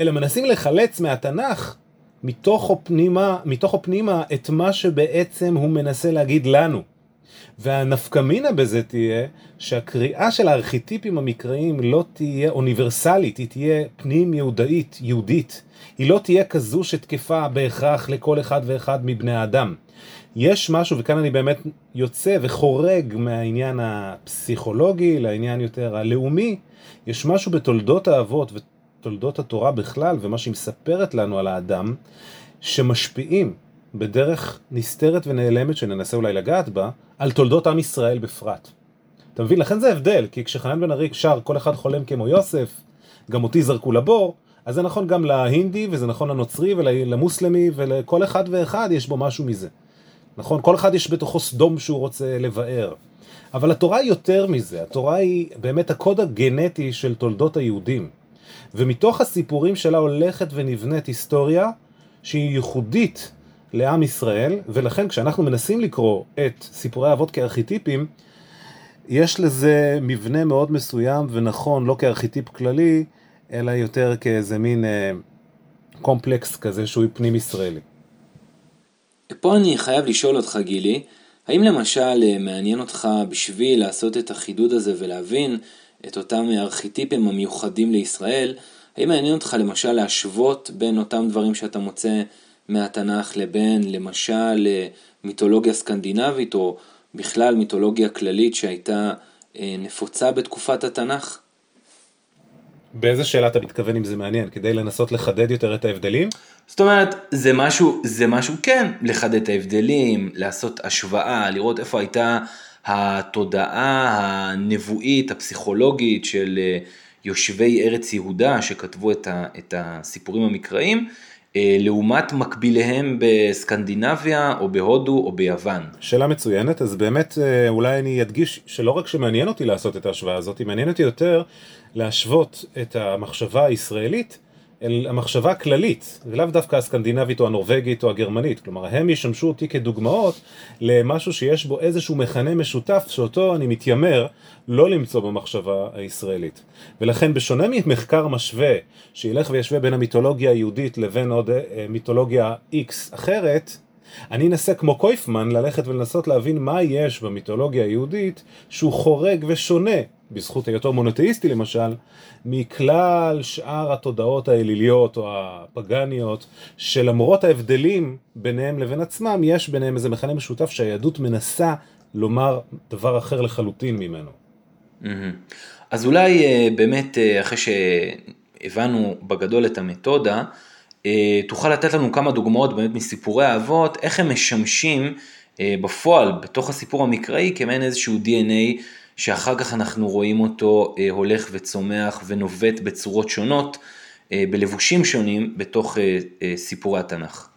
אלא מנסים לחלץ מהתנ"ך מתוך פנימה, מתוך פנימה את מה שבעצם הוא מנסה להגיד לנו. והנפקמינה בזה תהיה שהקריאה של הארכיטיפים המקראיים לא תהיה אוניברסלית, היא תהיה פנים יהודאית, יהודית. היא לא תהיה כזו שתקפה בהכרח לכל אחד ואחד מבני האדם. יש משהו, וכאן אני באמת יוצא וחורג מהעניין הפסיכולוגי לעניין יותר הלאומי, יש משהו בתולדות האבות ותולדות התורה בכלל, ומה שהיא מספרת לנו על האדם, שמשפיעים בדרך נסתרת ונעלמת, שננסה אולי לגעת בה, על תולדות עם ישראל בפרט. אתה מבין? לכן זה הבדל, כי כשחנן בן ארי שר כל אחד חולם כמו יוסף, גם אותי זרקו לבור, אז זה נכון גם להינדי, וזה נכון לנוצרי ולמוסלמי, ולכל אחד ואחד יש בו משהו מזה. נכון? כל אחד יש בתוכו סדום שהוא רוצה לבאר. אבל התורה היא יותר מזה, התורה היא באמת הקוד הגנטי של תולדות היהודים. ומתוך הסיפורים שלה הולכת ונבנית היסטוריה שהיא ייחודית לעם ישראל, ולכן כשאנחנו מנסים לקרוא את סיפורי האבות כארכיטיפים, יש לזה מבנה מאוד מסוים ונכון, לא כארכיטיפ כללי, אלא יותר כאיזה מין אה, קומפלקס כזה שהוא פנים ישראלי. פה אני חייב לשאול אותך גילי, האם למשל אה, מעניין אותך בשביל לעשות את החידוד הזה ולהבין את אותם ארכיטיפים המיוחדים לישראל, האם מעניין אותך למשל להשוות בין אותם דברים שאתה מוצא מהתנ"ך לבין למשל אה, מיתולוגיה סקנדינבית או בכלל מיתולוגיה כללית שהייתה אה, נפוצה בתקופת התנ"ך? באיזה שאלה אתה מתכוון אם זה מעניין? כדי לנסות לחדד יותר את ההבדלים? זאת אומרת, זה משהו, זה משהו כן, לחדד את ההבדלים, לעשות השוואה, לראות איפה הייתה התודעה הנבואית, הפסיכולוגית של אה, יושבי ארץ יהודה שכתבו את, ה, את הסיפורים המקראיים, אה, לעומת מקביליהם בסקנדינביה או בהודו או ביוון. שאלה מצוינת, אז באמת אה, אולי אני אדגיש שלא רק שמעניין אותי לעשות את ההשוואה הזאת, מעניין אותי יותר להשוות את המחשבה הישראלית אל המחשבה הכללית, ולאו דווקא הסקנדינבית או הנורבגית או הגרמנית, כלומר הם ישמשו אותי כדוגמאות למשהו שיש בו איזשהו מכנה משותף שאותו אני מתיימר לא למצוא במחשבה הישראלית. ולכן בשונה ממחקר משווה שילך וישווה בין המיתולוגיה היהודית לבין עוד אה, מיתולוגיה X אחרת, אני אנסה כמו קויפמן ללכת ולנסות להבין מה יש במיתולוגיה היהודית שהוא חורג ושונה בזכות היותו מונותאיסטי למשל, מכלל שאר התודעות האליליות או הפגניות, שלמרות ההבדלים ביניהם לבין עצמם, יש ביניהם איזה מכנה משותף שהיהדות מנסה לומר דבר אחר לחלוטין ממנו. אז אולי אה, באמת אה, אחרי שהבנו בגדול את המתודה, אה, תוכל לתת לנו כמה דוגמאות באמת מסיפורי האבות, איך הם משמשים בפועל בתוך הסיפור המקראי כמעין איזשהו DNA שאחר כך אנחנו רואים אותו אה, הולך וצומח ונובט בצורות שונות, אה, בלבושים שונים בתוך אה, סיפורי התנ"ך.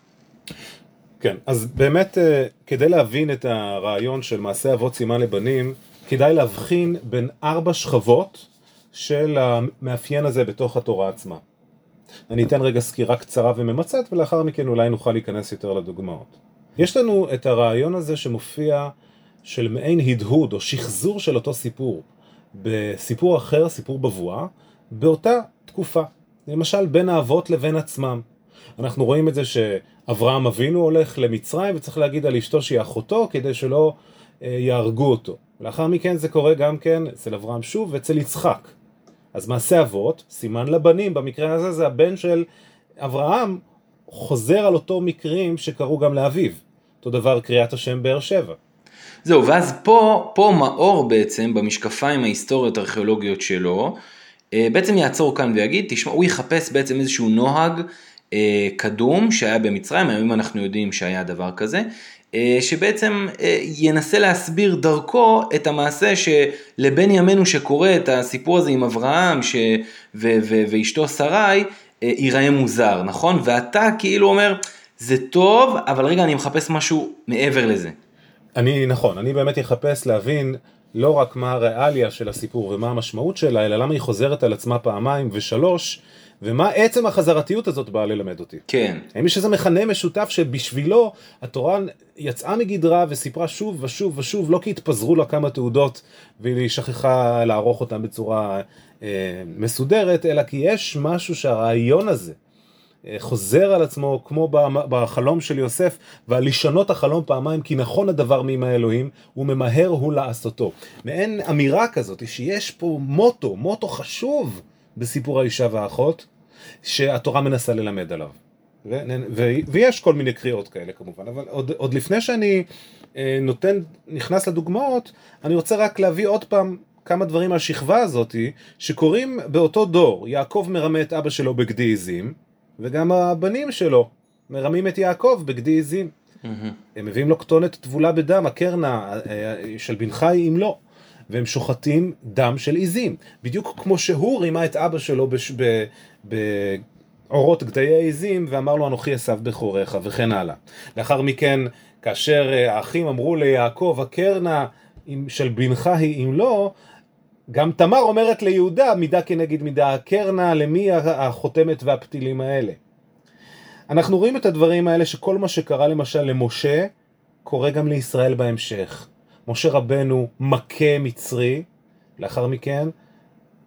כן, אז באמת כדי להבין את הרעיון של מעשה אבות סימן לבנים, כדאי להבחין בין ארבע שכבות של המאפיין הזה בתוך התורה עצמה. אני אתן רגע סקירה קצרה וממצת ולאחר מכן אולי נוכל להיכנס יותר לדוגמאות. יש לנו את הרעיון הזה שמופיע של מעין הדהוד או שחזור של אותו סיפור בסיפור אחר, סיפור בבואה, באותה תקופה. למשל בין האבות לבין עצמם. אנחנו רואים את זה שאברהם אבינו הולך למצרים וצריך להגיד על אשתו שהיא אחותו כדי שלא אה, יהרגו אותו. לאחר מכן זה קורה גם כן אצל אברהם שוב ואצל יצחק. אז מעשה אבות, סימן לבנים, במקרה הזה זה הבן של אברהם חוזר על אותו מקרים שקרו גם לאביו. אותו דבר קריאת השם באר שבע. זהו, ואז פה, פה מאור בעצם, במשקפיים ההיסטוריות הארכיאולוגיות שלו, אה, בעצם יעצור כאן ויגיד, תשמע, הוא יחפש בעצם איזשהו נוהג אה, קדום שהיה במצרים, היום אנחנו יודעים שהיה דבר כזה, אה, שבעצם אה, ינסה להסביר דרכו את המעשה שלבן ימינו שקורא את הסיפור הזה עם אברהם ש... ו... ו... ואשתו שרי, אה, ייראה מוזר, נכון? ואתה כאילו אומר, זה טוב, אבל רגע, אני מחפש משהו מעבר לזה. אני, נכון, אני באמת אחפש להבין לא רק מה הריאליה של הסיפור ומה המשמעות שלה, אלא למה היא חוזרת על עצמה פעמיים ושלוש, ומה עצם החזרתיות הזאת באה ללמד אותי. כן. האם יש איזה מכנה משותף שבשבילו התורה יצאה מגדרה וסיפרה שוב ושוב ושוב, לא כי התפזרו לה כמה תעודות והיא שכחה לערוך אותן בצורה אה, מסודרת, אלא כי יש משהו שהרעיון הזה חוזר על עצמו כמו בחלום של יוסף, ועל לשנות החלום פעמיים כי נכון הדבר מעם האלוהים, וממהר הוא לעשותו. מעין אמירה כזאת שיש פה מוטו, מוטו חשוב בסיפור האישה והאחות, שהתורה מנסה ללמד עליו. ו- ו- ויש כל מיני קריאות כאלה כמובן, אבל עוד, עוד לפני שאני אה, נותן, נכנס לדוגמאות, אני רוצה רק להביא עוד פעם כמה דברים מהשכבה הזאתי, שקורים באותו דור. יעקב מרמה את אבא שלו בגדי עיזים, וגם הבנים שלו מרמים את יעקב בגדי עיזים. Mm-hmm. הם מביאים לו כתונת טבולה בדם, הקרנה אה, של בן חי אם לא. והם שוחטים דם של עיזים. בדיוק כמו שהוא רימה את אבא שלו בש... ב... בעורות גדיי העיזים ואמר לו אנוכי עשיו בכוריך וכן הלאה. לאחר מכן, כאשר אה, האחים אמרו ליעקב, הקרנה של בנך היא אם לא, גם תמר אומרת ליהודה, מידה כנגד מידה, הקרנה למי החותמת והפתילים האלה. אנחנו רואים את הדברים האלה שכל מה שקרה למשל למשה, קורה גם לישראל בהמשך. משה רבנו מכה מצרי, לאחר מכן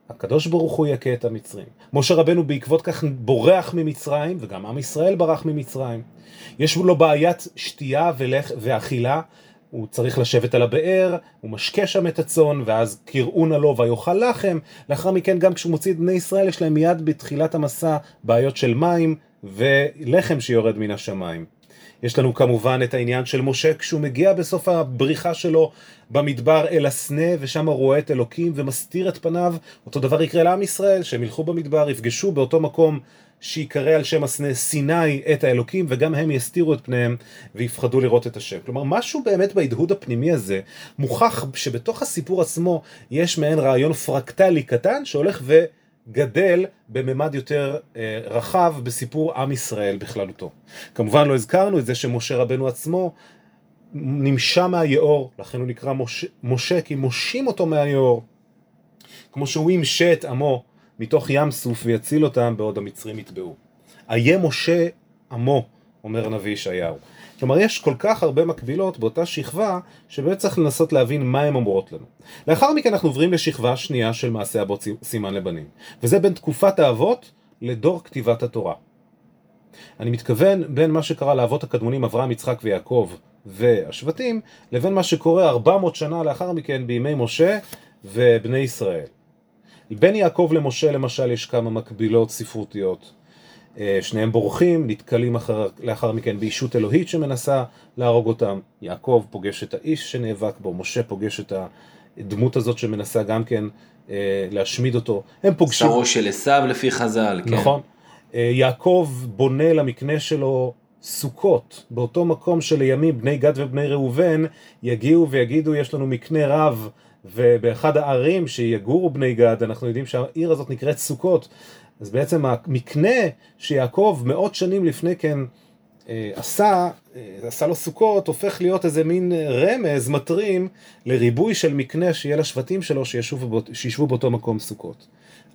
הקדוש ברוך הוא יכה את המצרים. משה רבנו בעקבות כך בורח ממצרים, וגם עם ישראל ברח ממצרים. יש לו בעיית שתייה ולח... ואכילה, הוא צריך לשבת על הבאר, הוא משקה שם את הצאן, ואז קראו נא לו ויאכל לחם. לאחר מכן גם כשהוא מוציא את בני ישראל, יש להם מיד בתחילת המסע בעיות של מים ולחם שיורד מן השמיים. יש לנו כמובן את העניין של משה כשהוא מגיע בסוף הבריחה שלו במדבר אל הסנה ושם הוא רואה את אלוקים ומסתיר את פניו. אותו דבר יקרה לעם ישראל, שהם ילכו במדבר, יפגשו באותו מקום שיקרא על שם הסנה סיני את האלוקים וגם הם יסתירו את פניהם ויפחדו לראות את השם. כלומר משהו באמת בהדהוד הפנימי הזה מוכח שבתוך הסיפור עצמו יש מעין רעיון פרקטלי קטן שהולך ו... גדל בממד יותר אה, רחב בסיפור עם ישראל בכללותו. כמובן לא הזכרנו את זה שמשה רבנו עצמו נמשה מהיאור, לכן הוא נקרא משה, משה כי מושים אותו מהיאור. כמו שהוא ימשה את עמו מתוך ים סוף ויציל אותם בעוד המצרים יטבעו. איה משה עמו, אומר הנביא ישעיהו. כלומר, יש כל כך הרבה מקבילות באותה שכבה, שבאמת צריך לנסות להבין מה הן אומרות לנו. לאחר מכן אנחנו עוברים לשכבה שנייה של מעשה אבות סימן לבנים, וזה בין תקופת האבות לדור כתיבת התורה. אני מתכוון בין מה שקרה לאבות הקדמונים אברהם, יצחק ויעקב והשבטים, לבין מה שקורה 400 שנה לאחר מכן בימי משה ובני ישראל. בין יעקב למשה למשל יש כמה מקבילות ספרותיות. אה, שניהם בורחים, נתקלים אחר, לאחר מכן בישות אלוהית שמנסה להרוג אותם. יעקב פוגש את האיש שנאבק בו, משה פוגש את הדמות הזאת שמנסה גם כן אה, להשמיד אותו. הם פוגשים... שרו של עשיו לפי חז"ל, כן. נכון. אה, יעקב בונה למקנה שלו סוכות, באותו מקום שלימים בני גד ובני ראובן יגיעו ויגידו יש לנו מקנה רב ובאחד הערים שיגורו בני גד אנחנו יודעים שהעיר הזאת נקראת סוכות אז בעצם המקנה שיעקב מאות שנים לפני כן אה, עשה, אה, עשה לו סוכות, הופך להיות איזה מין רמז, מטרים, לריבוי של מקנה שיהיה לשבטים שלו שישבו, שישבו באותו מקום סוכות.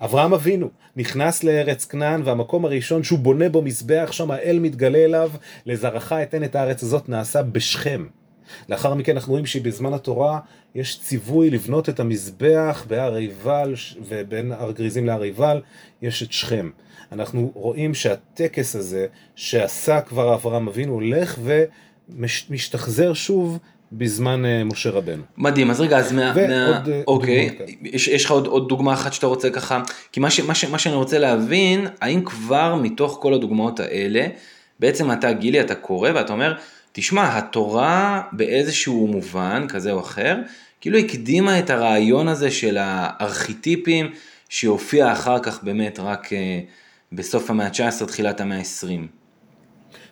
אברהם אבינו נכנס לארץ כנען והמקום הראשון שהוא בונה בו מזבח שם האל מתגלה אליו לזרעך אתן את הארץ הזאת נעשה בשכם. לאחר מכן אנחנו רואים שבזמן התורה יש ציווי לבנות את המזבח בהר עיבל ובין הר גריזים להר עיבל יש את שכם. אנחנו רואים שהטקס הזה שעשה כבר אברהם אבינו הולך ומשתחזר שוב בזמן uh, משה רבנו. מדהים, אז רגע, אז מה... ועוד מה... אה, אוקיי, יש, יש לך עוד, עוד דוגמה אחת שאתה רוצה ככה, כי מה, ש, מה, ש, מה שאני רוצה להבין, האם כבר מתוך כל הדוגמאות האלה, בעצם אתה גילי, אתה קורא ואתה אומר, תשמע, התורה באיזשהו מובן כזה או אחר, כאילו הקדימה את הרעיון הזה של הארכיטיפים, שהופיע אחר כך באמת רק אה, בסוף המאה ה-19, תחילת המאה ה-20.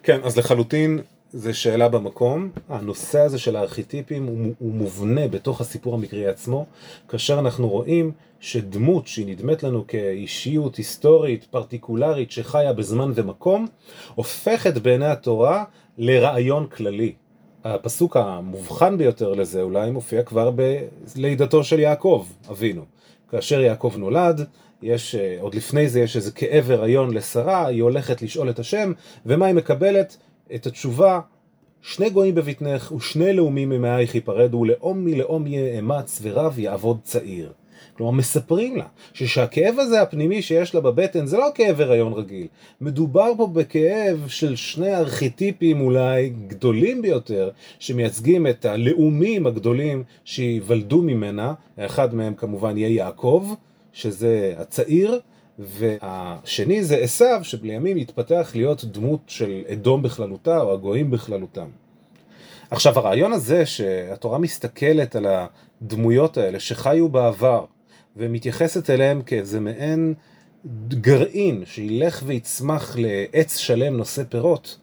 כן, אז לחלוטין זה שאלה במקום. הנושא הזה של הארכיטיפים הוא, הוא מובנה בתוך הסיפור המקרי עצמו, כאשר אנחנו רואים שדמות שהיא נדמת לנו כאישיות היסטורית, פרטיקולרית, שחיה בזמן ומקום, הופכת בעיני התורה לרעיון כללי. הפסוק המובחן ביותר לזה אולי מופיע כבר בלידתו של יעקב, אבינו. כאשר יעקב נולד, יש, אה, עוד לפני זה יש איזה כאב הריון לשרה, היא הולכת לשאול את השם, ומה היא מקבלת? את התשובה, שני גויים בבטנך ושני לאומים ממאייך ייפרדו, לאום מלאום יאמץ ורב יעבוד צעיר. כלומר, מספרים לה שהכאב הזה הפנימי שיש לה בבטן זה לא כאב הריון רגיל. מדובר פה בכאב של שני ארכיטיפים אולי גדולים ביותר, שמייצגים את הלאומים הגדולים שייוולדו ממנה. האחד מהם כמובן יהיה יעקב, שזה הצעיר, והשני זה עשיו, שלימים יתפתח להיות דמות של אדום בכללותה או הגויים בכללותם. עכשיו הרעיון הזה שהתורה מסתכלת על הדמויות האלה שחיו בעבר ומתייחסת אליהם כאיזה מעין גרעין שילך ויצמח לעץ שלם נושא פירות,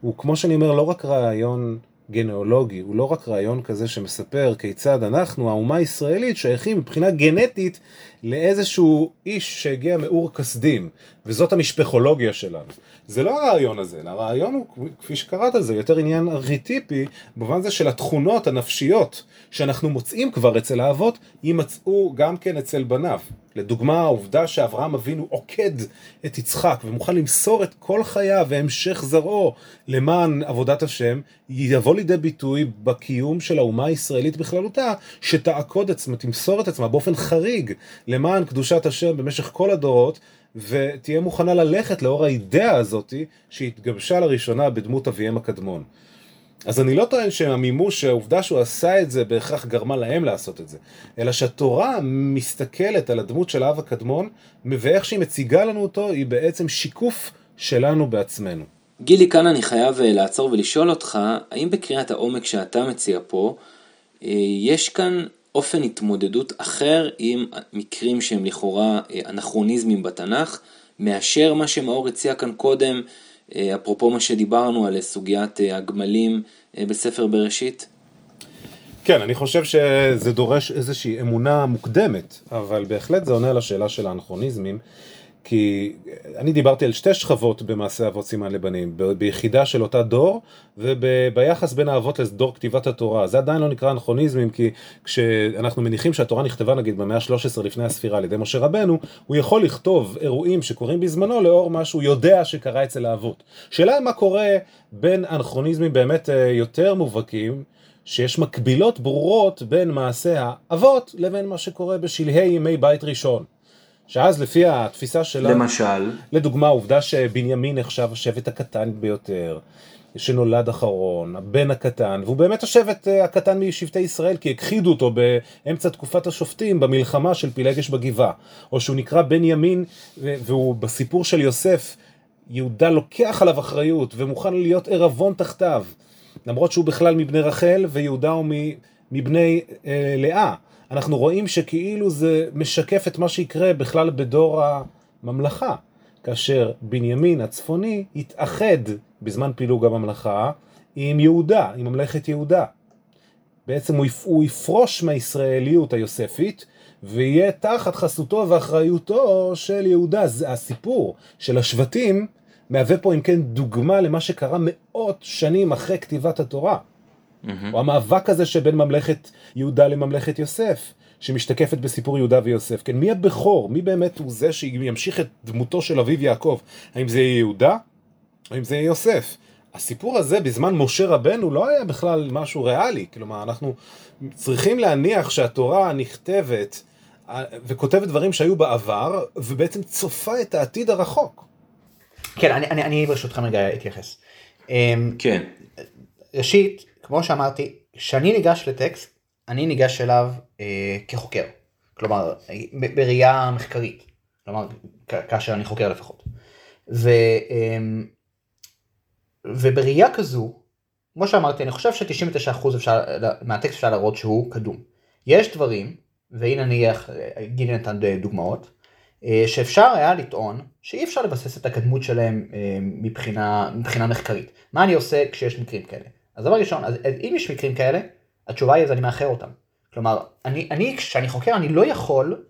הוא כמו שאני אומר לא רק רעיון גנאולוגי, הוא לא רק רעיון כזה שמספר כיצד אנחנו, האומה הישראלית, שייכים מבחינה גנטית לאיזשהו איש שהגיע מאור כסדים, וזאת המשפחולוגיה שלנו. זה לא הרעיון הזה, אלא הרעיון הוא, כפי שקראת זה יותר עניין ארכיטיפי, במובן זה של התכונות הנפשיות שאנחנו מוצאים כבר אצל האבות, יימצאו גם כן אצל בניו. לדוגמה, העובדה שאברהם אבינו עוקד את יצחק ומוכן למסור את כל חייו והמשך זרעו למען עבודת השם, יבוא לידי ביטוי בקיום של האומה הישראלית בכללותה, שתעקוד עצמה, תמסור את עצמה באופן חריג למען קדושת השם במשך כל הדורות, ותהיה מוכנה ללכת לאור האידאה הזאתי שהתגבשה לראשונה בדמות אביהם הקדמון. אז אני לא טוען שהמימוש, העובדה שהוא עשה את זה בהכרח גרמה להם לעשות את זה, אלא שהתורה מסתכלת על הדמות של האב הקדמון, ואיך שהיא מציגה לנו אותו, היא בעצם שיקוף שלנו בעצמנו. גילי, כאן אני חייב אה, לעצור ולשאול אותך, האם בקריאת העומק שאתה מציע פה, אה, יש כאן אופן התמודדות אחר עם מקרים שהם לכאורה אה, אנכרוניזמים בתנ"ך, מאשר מה שמאור הציע כאן קודם, אה, אפרופו מה שדיברנו על סוגיית אה, הגמלים בספר בראשית? כן, אני חושב שזה דורש איזושהי אמונה מוקדמת, אבל בהחלט זה עונה על השאלה של האנכרוניזמים. כי אני דיברתי על שתי שכבות במעשה אבות סימן לבנים, ביחידה של אותה דור וביחס בין האבות לדור כתיבת התורה. זה עדיין לא נקרא אנכרוניזמים, כי כשאנחנו מניחים שהתורה נכתבה נגיד במאה ה-13 לפני הספירה על ידי משה רבנו, הוא יכול לכתוב אירועים שקורים בזמנו לאור מה שהוא יודע שקרה אצל האבות. שאלה מה קורה בין אנכרוניזמים באמת אה, יותר מובהקים, שיש מקבילות ברורות בין מעשה האבות לבין מה שקורה בשלהי ימי בית ראשון. שאז לפי התפיסה שלה, למשל, לדוגמה העובדה שבנימין נחשב השבט הקטן ביותר, שנולד אחרון, הבן הקטן, והוא באמת השבט אה, הקטן משבטי ישראל, כי הכחידו אותו באמצע תקופת השופטים במלחמה של פילגש בגבעה, או שהוא נקרא בן ימין, והוא בסיפור של יוסף, יהודה לוקח עליו אחריות ומוכן להיות ערבון תחתיו, למרות שהוא בכלל מבני רחל ויהודה הוא מבני אה, לאה. אנחנו רואים שכאילו זה משקף את מה שיקרה בכלל בדור הממלכה, כאשר בנימין הצפוני יתאחד בזמן פילוג הממלכה עם יהודה, עם ממלכת יהודה. בעצם הוא יפרוש מהישראליות היוספית ויהיה תחת חסותו ואחריותו של יהודה. זה הסיפור של השבטים מהווה פה אם כן דוגמה למה שקרה מאות שנים אחרי כתיבת התורה. Mm-hmm. או המאבק הזה שבין ממלכת יהודה לממלכת יוסף, שמשתקפת בסיפור יהודה ויוסף. כן, מי הבכור? מי באמת הוא זה שימשיך את דמותו של אביו יעקב? האם זה יהיה יהודה? האם זה יהיה יוסף? הסיפור הזה בזמן משה רבנו לא היה בכלל משהו ריאלי, כלומר אנחנו צריכים להניח שהתורה נכתבת אה, וכותבת דברים שהיו בעבר ובעצם צופה את העתיד הרחוק. כן, אני, אני, אני ברשותכם רגע אתייחס. אמ, כן. ראשית, כמו שאמרתי, כשאני ניגש לטקסט, אני ניגש אליו אה, כחוקר. כלומר, בראייה מחקרית. כלומר, כאשר אני חוקר לפחות. ו, אה, ובראייה כזו, כמו שאמרתי, אני חושב ש-99% אפשר, מהטקסט אפשר להראות שהוא קדום. יש דברים, והנה נניח, גילי נתן דוגמאות, אה, שאפשר היה לטעון שאי אפשר לבסס את הקדמות שלהם אה, מבחינה, מבחינה מחקרית. מה אני עושה כשיש מקרים כאלה? אז דבר ראשון, אז אם יש מקרים כאלה, התשובה היא אז אני מאחר אותם. כלומר, אני, אני כשאני חוקר אני לא יכול,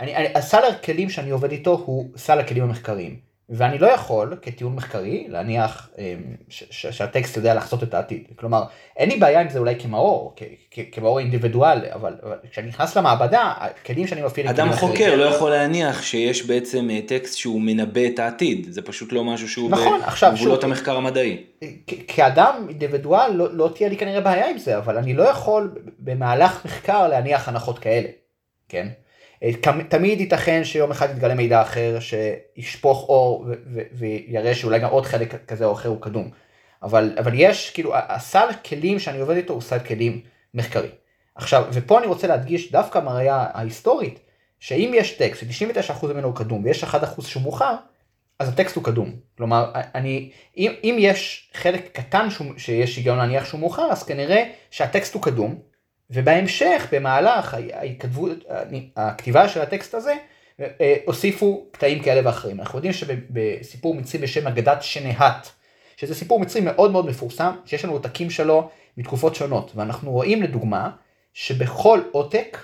אני, אני, הסל הכלים שאני עובד איתו הוא סל הכלים המחקריים. ואני לא יכול כטיעון מחקרי להניח אמ, שהטקסט יודע לחצות את העתיד. כלומר, אין לי בעיה עם זה אולי כמאור, כמאור אינדיבידואל, אבל כשאני נכנס למעבדה, הכלים שאני מפעיל... אדם חוקר לא יכול להניח שיש בעצם אה, טקסט שהוא מנבא את העתיד, זה פשוט לא משהו שהוא נכון, בגבולות המחקר המדעי. כאדם אינדיבידואל לא, לא תהיה לי כנראה בעיה עם זה, אבל אני לא יכול במהלך מחקר להניח הנחות כאלה, כן? אה, תמיד ייתכן שיום אחד יתגלה מידע אחר שישפוך אור ויראה שאולי גם עוד חלק כזה או אחר הוא קדום. אבל, אבל יש, כאילו, הסל כלים שאני עובד איתו הוא סל כלים מחקרי. עכשיו, ופה אני רוצה להדגיש דווקא מהראייה ההיסטורית, שאם יש טקסט ש-99% ממנו הוא קדום ויש 1% שהוא מאוחר, אז הטקסט הוא קדום. כלומר, אני, אם, אם יש חלק קטן שיש היגיון להניח שהוא מאוחר, אז כנראה שהטקסט הוא קדום, ובהמשך, במהלך ההתכתבות, הכתיבה של הטקסט הזה, אה, הוסיפו קטעים כאלה ואחרים. אנחנו יודעים שבסיפור מצרי בשם אגדת שנהת, שזה סיפור מצרי מאוד מאוד מפורסם, שיש לנו עותקים שלו מתקופות שונות, ואנחנו רואים לדוגמה, שבכל עותק,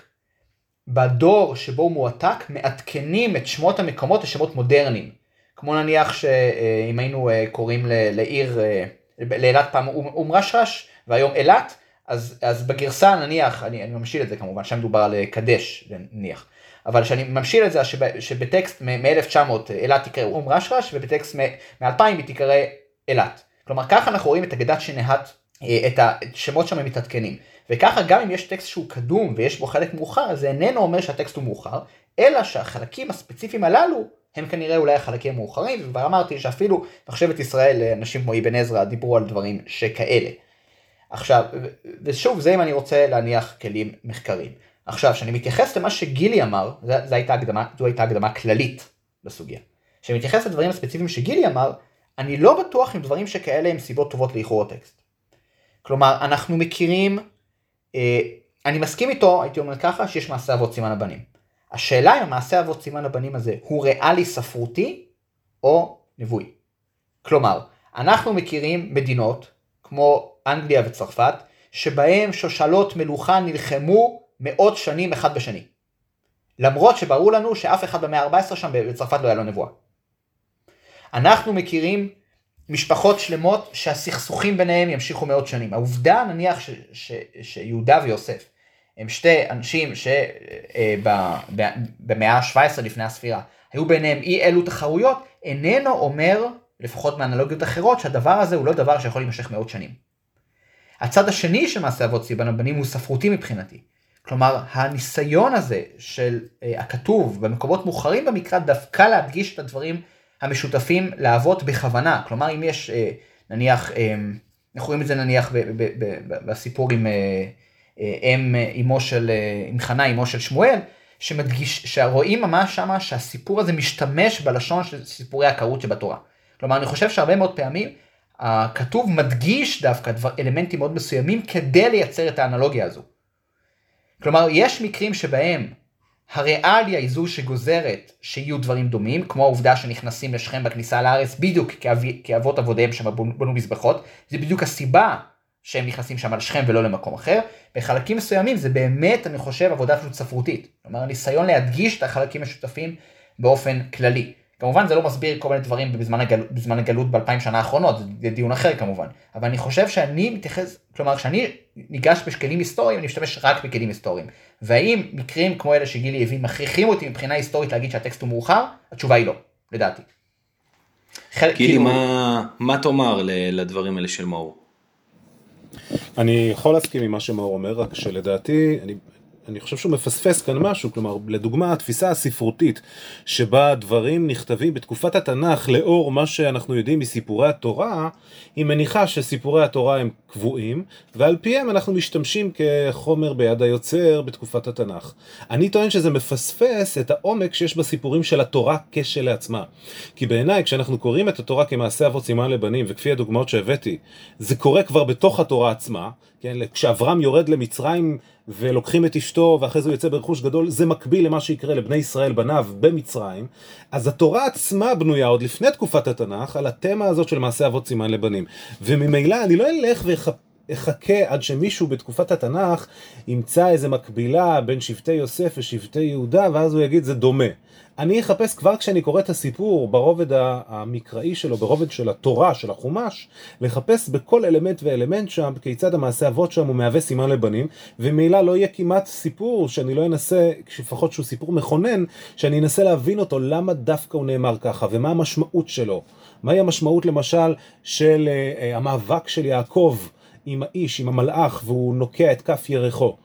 בדור שבו הוא מועתק, מעדכנים את שמות המקומות לשמות מודרניים. כמו נניח שאם היינו אה, קוראים לעיר, אה, לאילת פעם אום רשרש, והיום אילת, אז, אז בגרסה נניח, אני, אני ממשיל את זה כמובן, שם מדובר על אה, קדש נניח, אבל כשאני ממשיל את זה שב, שבטקסט מ-1900 אילת תקרא אום רשרש ובטקסט מ-2000 היא תקרא אילת. כלומר ככה אנחנו רואים את אגדת שנהת, אה, את השמות שם מתעדכנים. וככה גם אם יש טקסט שהוא קדום ויש בו חלק מאוחר, זה איננו אומר שהטקסט הוא מאוחר, אלא שהחלקים הספציפיים הללו הם כנראה אולי החלקים המאוחרים, וכבר אמרתי שאפילו מחשבת ישראל, אה, אנשים כמו אבן עזרא דיברו על דברים שכאלה. עכשיו, ושוב, זה אם אני רוצה להניח כלים מחקריים. עכשיו, כשאני מתייחס למה שגילי אמר, זו הייתה הקדמה, זו הייתה הקדמה כללית לסוגיה. כשאני מתייחס לדברים הספציפיים שגילי אמר, אני לא בטוח אם דברים שכאלה הם סיבות טובות לאיחור הטקסט. כלומר, אנחנו מכירים, אה, אני מסכים איתו, הייתי אומר ככה, שיש מעשה אבות סימן הבנים. השאלה אם המעשה אבות סימן הבנים הזה הוא ריאלי ספרותי או נבואי. כלומר, אנחנו מכירים מדינות כמו אנגליה וצרפת, שבהם שושלות מלוכה נלחמו מאות שנים אחד בשני. למרות שברור לנו שאף אחד במאה ה-14 שם בצרפת לא היה לו נבואה. אנחנו מכירים משפחות שלמות שהסכסוכים ביניהם ימשיכו מאות שנים. העובדה נניח שיהודה ויוסף הם שתי אנשים שבמאה אה, ה-17 לפני הספירה היו ביניהם אי אלו תחרויות, איננו אומר, לפחות מאנלוגיות אחרות, שהדבר הזה הוא לא דבר שיכול להימשך מאות שנים. הצד השני של מעשה אבות סיבן הבנים הוא ספרותי מבחינתי. כלומר, הניסיון הזה של uh, הכתוב במקומות מאוחרים במקרא דווקא להדגיש את הדברים המשותפים לאבות בכוונה. כלומר, אם יש, uh, נניח, uh, אנחנו רואים את זה נניח ב- ב- ב- בסיפור עם אם אמו של, עם חנה, אמו של שמואל, שמדגיש, שרואים ממש שמה שהסיפור הזה משתמש בלשון של סיפורי עקרות שבתורה. כלומר, אני חושב שהרבה מאוד פעמים הכתוב מדגיש דווקא דבר, אלמנטים מאוד מסוימים כדי לייצר את האנלוגיה הזו. כלומר, יש מקרים שבהם הריאליה היא זו שגוזרת שיהיו דברים דומים, כמו העובדה שנכנסים לשכם בכניסה לארץ בדיוק כאבות אבותיהם בנו מזבחות, זה בדיוק הסיבה שהם נכנסים שם על שכם ולא למקום אחר. בחלקים מסוימים זה באמת, אני חושב, עבודה פשוט ספרותית. כלומר, ניסיון להדגיש את החלקים המשותפים באופן כללי. כמובן זה לא מסביר כל מיני דברים בזמן, הגל, בזמן הגלות באלפיים שנה האחרונות, זה דיון אחר כמובן, אבל אני חושב שאני מתייחס, כלומר כשאני ניגש בשקלים היסטוריים אני משתמש רק בכלים היסטוריים, והאם מקרים כמו אלה שגילי הביא מכריחים אותי מבחינה היסטורית להגיד שהטקסט הוא מאוחר, התשובה היא לא, לדעתי. גילי, כאילו... מה, מה תאמר לדברים האלה של מאור? אני יכול להסכים עם מה שמאור אומר, רק שלדעתי, אני אני חושב שהוא מפספס כאן משהו, כלומר, לדוגמה, התפיסה הספרותית שבה דברים נכתבים בתקופת התנ"ך לאור מה שאנחנו יודעים מסיפורי התורה, היא מניחה שסיפורי התורה הם קבועים, ועל פיהם אנחנו משתמשים כחומר ביד היוצר בתקופת התנ"ך. אני טוען שזה מפספס את העומק שיש בסיפורים של התורה כשלעצמה. כי בעיניי, כשאנחנו קוראים את התורה כמעשה אבות סימן לבנים, וכפי הדוגמאות שהבאתי, זה קורה כבר בתוך התורה עצמה, כן? כשאברהם יורד למצרים ולוקחים את אשתו ואחרי זה הוא יוצא ברכוש גדול, זה מקביל למה שיקרה לבני ישראל בניו במצרים. אז התורה עצמה בנויה עוד לפני תקופת התנ"ך על התמה הזאת של מעשה אבות סימן לבנים. וממילא אני לא אלך ואחפש... אחכה עד שמישהו בתקופת התנ"ך ימצא איזה מקבילה בין שבטי יוסף ושבטי יהודה, ואז הוא יגיד זה דומה. אני אחפש כבר כשאני קורא את הסיפור ברובד המקראי שלו, ברובד של התורה, של החומש, לחפש בכל אלמנט ואלמנט שם כיצד המעשה אבות שם הוא מהווה סימן לבנים, וממילא לא יהיה כמעט סיפור שאני לא אנסה, לפחות שהוא סיפור מכונן, שאני אנסה להבין אותו למה דווקא הוא נאמר ככה, ומה המשמעות שלו. מהי המשמעות למשל של uh, המאבק של יעקב עם האיש, עם המלאך, והוא נוקע את כף ירחו.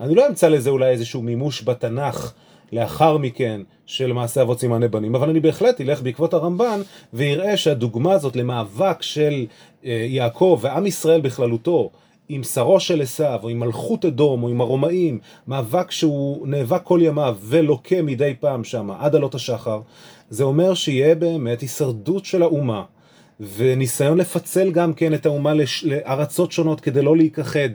אני לא אמצא לזה אולי איזשהו מימוש בתנ"ך לאחר מכן של מעשה אבות סימני בנים, אבל אני בהחלט אלך בעקבות הרמב"ן ויראה שהדוגמה הזאת למאבק של אה, יעקב ועם ישראל בכללותו עם שרו של עשיו, או עם מלכות אדום, או עם הרומאים, מאבק שהוא נאבק כל ימיו ולוקה מדי פעם שם, עד עלות השחר, זה אומר שיהיה באמת הישרדות של האומה. וניסיון לפצל גם כן את האומה. לארצות שונות כדי לא להיכחד.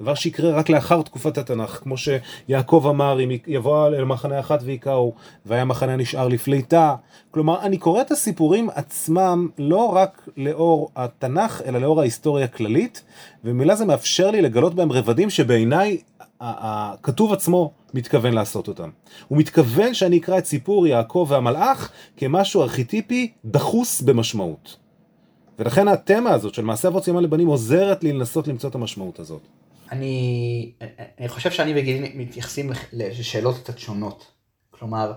דבר שיקרה רק לאחר תקופת התנ"ך, כמו שיעקב אמר, אם יבוא אל מחנה אחת ויקראו, והיה מחנה נשאר לפליטה. כלומר, אני קורא את הסיפורים עצמם לא רק לאור התנ"ך, אלא לאור ההיסטוריה הכללית, ומילה זה מאפשר לי לגלות בהם רבדים שבעיניי הכתוב עצמו מתכוון לעשות אותם. הוא מתכוון שאני אקרא את סיפור יעקב והמלאך כמשהו ארכיטיפי דחוס במשמעות. ולכן התמה הזאת של מעשה אבות סימן לבנים עוזרת לי לנסות למצוא את המשמעות הזאת. אני, אני חושב שאני וגילי מתייחסים לשאלות קצת שונות. כלומר,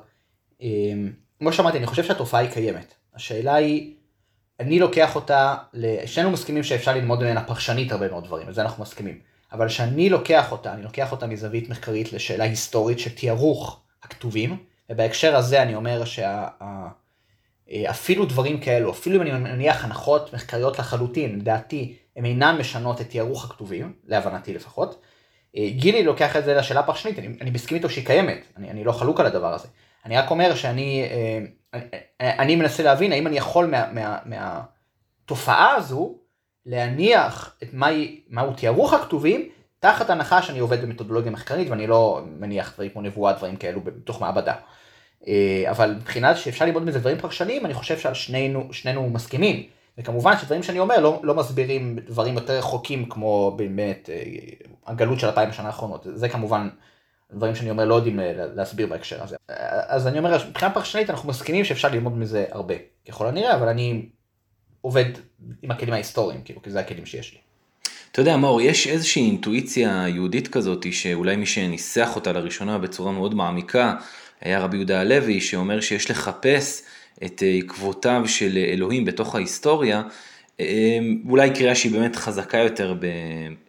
אמ, כמו שאמרתי, אני חושב שהתופעה היא קיימת. השאלה היא, אני לוקח אותה, שנינו מסכימים שאפשר ללמוד ממנה פרשנית הרבה מאוד דברים, על זה אנחנו מסכימים. אבל כשאני לוקח אותה, אני לוקח אותה מזווית מחקרית לשאלה היסטורית של תיארוך הכתובים, ובהקשר הזה אני אומר שה... אה, אפילו דברים כאלו, אפילו אם אני מניח הנחות מחקריות לחלוטין, לדעתי, הן אינן משנות את תיארוך הכתובים, להבנתי לפחות. אה, גילי לוקח את זה לשאלה הפרשנית, אני, אני מסכים איתו שהיא קיימת, אני, אני לא חלוק על הדבר הזה. אני רק אומר שאני אה, אני, אני מנסה להבין האם אני יכול מה, מה, מהתופעה הזו להניח את מהי, מהו תיארוך הכתובים, תחת הנחה שאני עובד במתודולוגיה מחקרית ואני לא מניח דברים כמו נבואה, דברים כאלו בתוך מעבדה. אה, אבל מבחינת שאפשר ללמוד מזה דברים פרשניים, אני חושב שעל שנינו, שנינו מסכימים. וכמובן שדברים שאני אומר לא, לא מסבירים דברים יותר רחוקים כמו באמת אה, הגלות של אלפיים השנה האחרונות. זה כמובן דברים שאני אומר לא יודעים להסביר בהקשר הזה. אז אני אומר, מבחינה פרשנית אנחנו מסכימים שאפשר ללמוד מזה הרבה, ככל הנראה, אבל אני עובד עם הכלים ההיסטוריים, כאילו, כי זה הכלים שיש לי. אתה יודע, מאור, יש איזושהי אינטואיציה יהודית כזאת, שאולי מי שניסח אותה לראשונה בצורה מאוד מעמיקה, היה רבי יהודה הלוי שאומר שיש לחפש את אה, עקבותיו של אלוהים בתוך ההיסטוריה, אה, אולי קריאה שהיא באמת חזקה יותר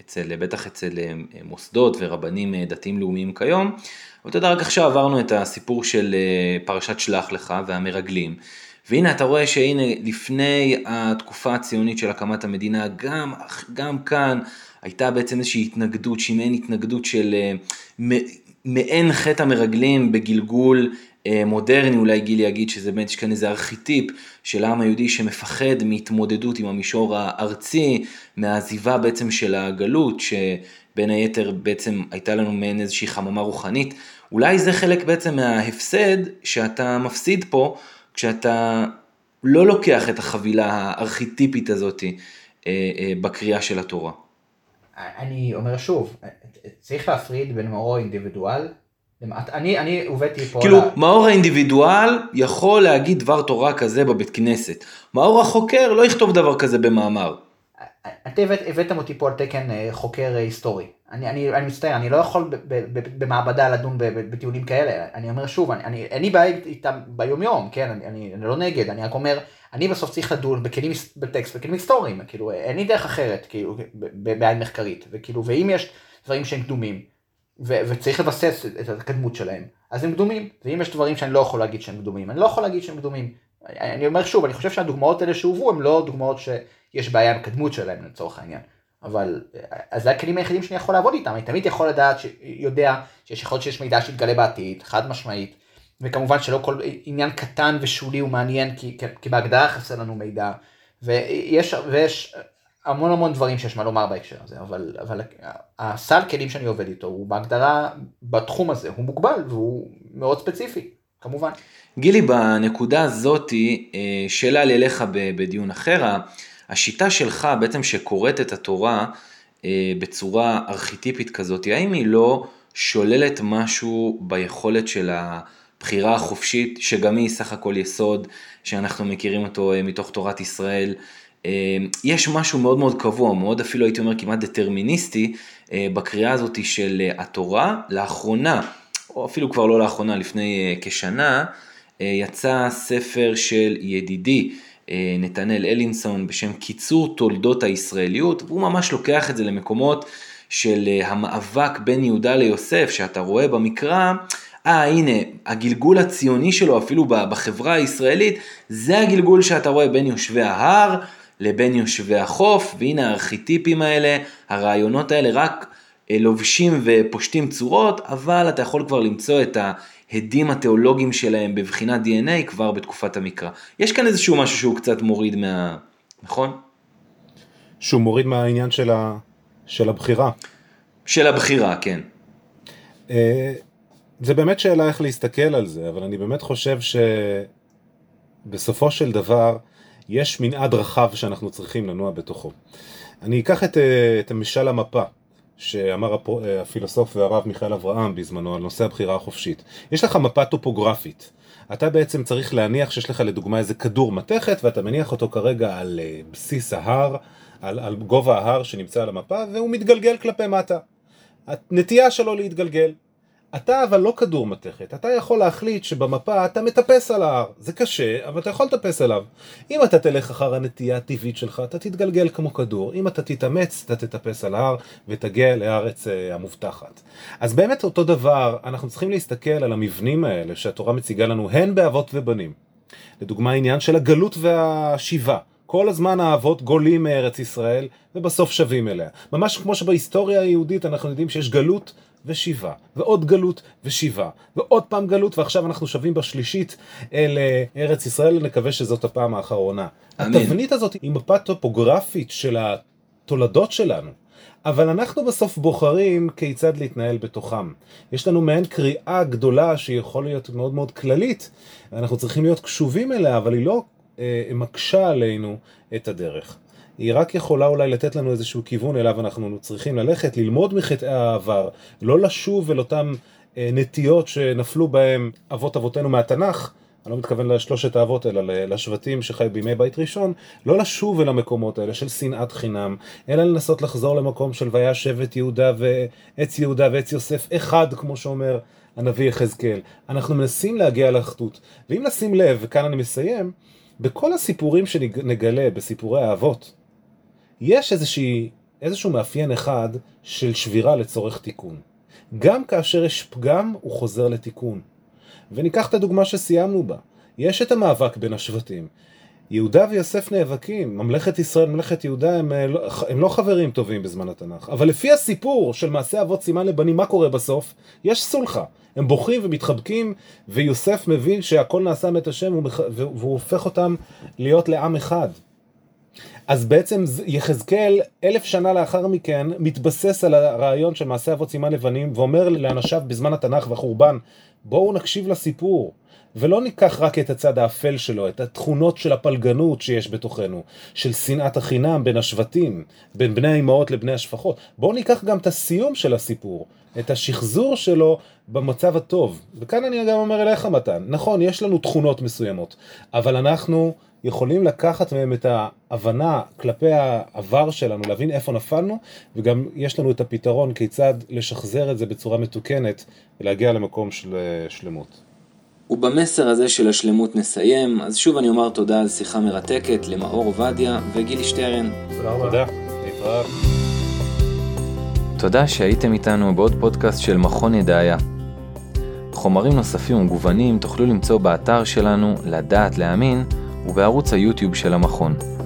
אצל, בטח אצל אה, מוסדות ורבנים דתיים לאומיים כיום. אבל אתה יודע, רק עכשיו עברנו את הסיפור של פרשת שלח לך והמרגלים. והנה אתה רואה שהנה לפני התקופה הציונית של הקמת המדינה, גם, גם כאן הייתה בעצם איזושהי התנגדות, שהיא מעין התנגדות של מעין חטא המרגלים בגלגול אה, מודרני, אולי גילי יגיד שזה באמת יש כאן איזה ארכיטיפ של העם היהודי שמפחד מהתמודדות עם המישור הארצי, מהעזיבה בעצם של הגלות, שבין היתר בעצם הייתה לנו מעין איזושהי חממה רוחנית. אולי זה חלק בעצם מההפסד שאתה מפסיד פה, כשאתה לא לוקח את החבילה הארכיטיפית הזאת אה, אה, בקריאה של התורה. אני אומר שוב, צריך להפריד בין מאור האינדיבידואל, אני, אני הבאתי פה... כאילו, לה... מאור האינדיבידואל יכול להגיד דבר תורה כזה בבית כנסת. מאור החוקר לא יכתוב דבר כזה במאמר. אתם הבאת, הבאתם אותי פה על תקן אה, חוקר אה, היסטורי. אני, אני, אני מצטער, אני לא יכול במעבדה לדון בטיעונים כאלה. אני אומר שוב, אני, אני, אין לי בעיה איתם ביום יום, כן? אני, אני, אני לא נגד, אני רק אומר, אני בסוף צריך לדון בכלים, בטקסט, בכלים היסטוריים, כאילו, אין לי דרך אחרת, כאילו, בעין מחקרית. וכאילו, ואם יש דברים שהם קדומים, ו- וצריך לבסס את הקדמות שלהם, אז הם קדומים. ואם יש דברים שאני לא יכול להגיד שהם קדומים, אני לא יכול להגיד שהם קדומים. אני אומר שוב, אני חושב שהדוגמאות האלה שהובאו הן לא דוגמאות שיש בעיה עם הקדמות שלהם לצורך העניין. אבל, אז זה הכלים היחידים שאני יכול לעבוד איתם, אני תמיד יכול לדעת, יודע שיש יכול להיות שיש מידע שיתגלה בעתיד, חד משמעית, וכמובן שלא כל עניין קטן ושולי הוא מעניין, כי, כי בהגדרה חסר לנו מידע, ויש, ויש המון המון דברים שיש מה לומר בהקשר הזה, אבל, אבל הסל כלים שאני עובד איתו הוא בהגדרה בתחום הזה, הוא מוגבל והוא מאוד ספציפי, כמובן. גילי, בנקודה הזאתי, אה, שאלה לי אליך בדיון אחר, השיטה שלך בעצם שקוראת את התורה אה, בצורה ארכיטיפית כזאת, האם היא לא שוללת משהו ביכולת של הבחירה החופשית, שגם היא סך הכל יסוד, שאנחנו מכירים אותו אה, מתוך תורת ישראל, יש משהו מאוד מאוד קבוע, מאוד אפילו הייתי אומר כמעט דטרמיניסטי, בקריאה הזאת של התורה. לאחרונה, או אפילו כבר לא לאחרונה, לפני כשנה, יצא ספר של ידידי אה, נתנאל אלינסון בשם קיצור תולדות הישראליות, והוא ממש לוקח את זה למקומות של אה, המאבק בין יהודה ליוסף, שאתה רואה במקרא, אה הנה, הגלגול הציוני שלו אפילו בחברה הישראלית, זה הגלגול שאתה רואה בין יושבי ההר לבין יושבי החוף, והנה הארכיטיפים האלה, הרעיונות האלה רק אה, לובשים ופושטים צורות, אבל אתה יכול כבר למצוא את. ההדים התיאולוגיים שלהם בבחינת DNA כבר בתקופת המקרא. יש כאן איזשהו משהו שהוא קצת מוריד מה... נכון? שהוא מוריד מהעניין של, ה... של הבחירה. של הבחירה, כן. אה, זה באמת שאלה איך להסתכל על זה, אבל אני באמת חושב שבסופו של דבר יש מנעד רחב שאנחנו צריכים לנוע בתוכו. אני אקח את, אה, את המשל המפה. שאמר אה, הפילוסוף והרב מיכאל אברהם בזמנו על נושא הבחירה החופשית. יש לך מפה טופוגרפית. אתה בעצם צריך להניח שיש לך לדוגמה איזה כדור מתכת ואתה מניח אותו כרגע על אה, בסיס ההר, על, על גובה ההר שנמצא על המפה והוא מתגלגל כלפי מטה. הנטייה שלו להתגלגל. אתה אבל לא כדור מתכת, אתה יכול להחליט שבמפה אתה מטפס על ההר, זה קשה, אבל אתה יכול לטפס עליו. אם אתה תלך אחר הנטייה הטבעית שלך, אתה תתגלגל כמו כדור, אם אתה תתאמץ, אתה תטפס על ההר ותגיע לארץ uh, המובטחת. אז באמת אותו דבר, אנחנו צריכים להסתכל על המבנים האלה שהתורה מציגה לנו, הן באבות ובנים. לדוגמה העניין של הגלות והשיבה. כל הזמן האבות גולים מארץ ישראל ובסוף שבים אליה. ממש כמו שבהיסטוריה היהודית אנחנו יודעים שיש גלות ושיבה, ועוד גלות ושיבה, ועוד פעם גלות, ועכשיו אנחנו שבים בשלישית אל אה, ארץ ישראל, נקווה שזאת הפעם האחרונה. אמן. התבנית הזאת היא מפה טופוגרפית של התולדות שלנו. אבל אנחנו בסוף בוחרים כיצד להתנהל בתוכם. יש לנו מעין קריאה גדולה שיכול להיות מאוד מאוד כללית, ואנחנו צריכים להיות קשובים אליה, אבל היא לא אה, מקשה עלינו את הדרך. היא רק יכולה אולי לתת לנו איזשהו כיוון אליו אנחנו צריכים ללכת, ללמוד מחטאי העבר, לא לשוב אל אותם אה, נטיות שנפלו בהם אבות אבותינו מהתנ"ך, אני לא מתכוון לשלושת האבות אלא לשבטים שחיו בימי בית ראשון, לא לשוב אל המקומות האלה של שנאת חינם, אלא לנסות לחזור למקום של והיה שבט יהודה ועץ יהודה ועץ יוסף אחד, כמו שאומר הנביא יחזקאל. אנחנו מנסים להגיע לאחדות, ואם נשים לב, וכאן אני מסיים, בכל הסיפורים שנגלה בסיפורי האבות, יש איזושהי, איזשהו מאפיין אחד של שבירה לצורך תיקון. גם כאשר יש פגם, הוא חוזר לתיקון. וניקח את הדוגמה שסיימנו בה. יש את המאבק בין השבטים. יהודה ויוסף נאבקים, ממלכת ישראל, ממלכת יהודה, הם, אה, לא, הם לא חברים טובים בזמן התנ"ך. אבל לפי הסיפור של מעשה אבות סימן לבנים, מה קורה בסוף? יש סולחה. הם בוכים ומתחבקים, ויוסף מבין שהכל נעשה מת השם, והוא הופך אותם להיות לעם אחד. אז בעצם יחזקאל אלף שנה לאחר מכן מתבסס על הרעיון של מעשה אבות סימן לבנים ואומר לאנשיו בזמן התנ"ך והחורבן בואו נקשיב לסיפור ולא ניקח רק את הצד האפל שלו, את התכונות של הפלגנות שיש בתוכנו, של שנאת החינם בין השבטים, בין בני האמהות לבני השפחות. בואו ניקח גם את הסיום של הסיפור, את השחזור שלו במצב הטוב. וכאן אני גם אומר אליך מתן, נכון, יש לנו תכונות מסוימות, אבל אנחנו יכולים לקחת מהם את ההבנה כלפי העבר שלנו, להבין איפה נפלנו, וגם יש לנו את הפתרון כיצד לשחזר את זה בצורה מתוקנת ולהגיע למקום של אה, שלמות. ובמסר הזה של השלמות נסיים, אז שוב אני אומר תודה על שיחה מרתקת למאור עובדיה וגילי שטרן. תודה רבה. תודה. להתראות. תודה שהייתם איתנו בעוד פודקאסט של מכון ידעיה. חומרים נוספים ומגוונים תוכלו למצוא באתר שלנו לדעת להאמין ובערוץ היוטיוב של המכון.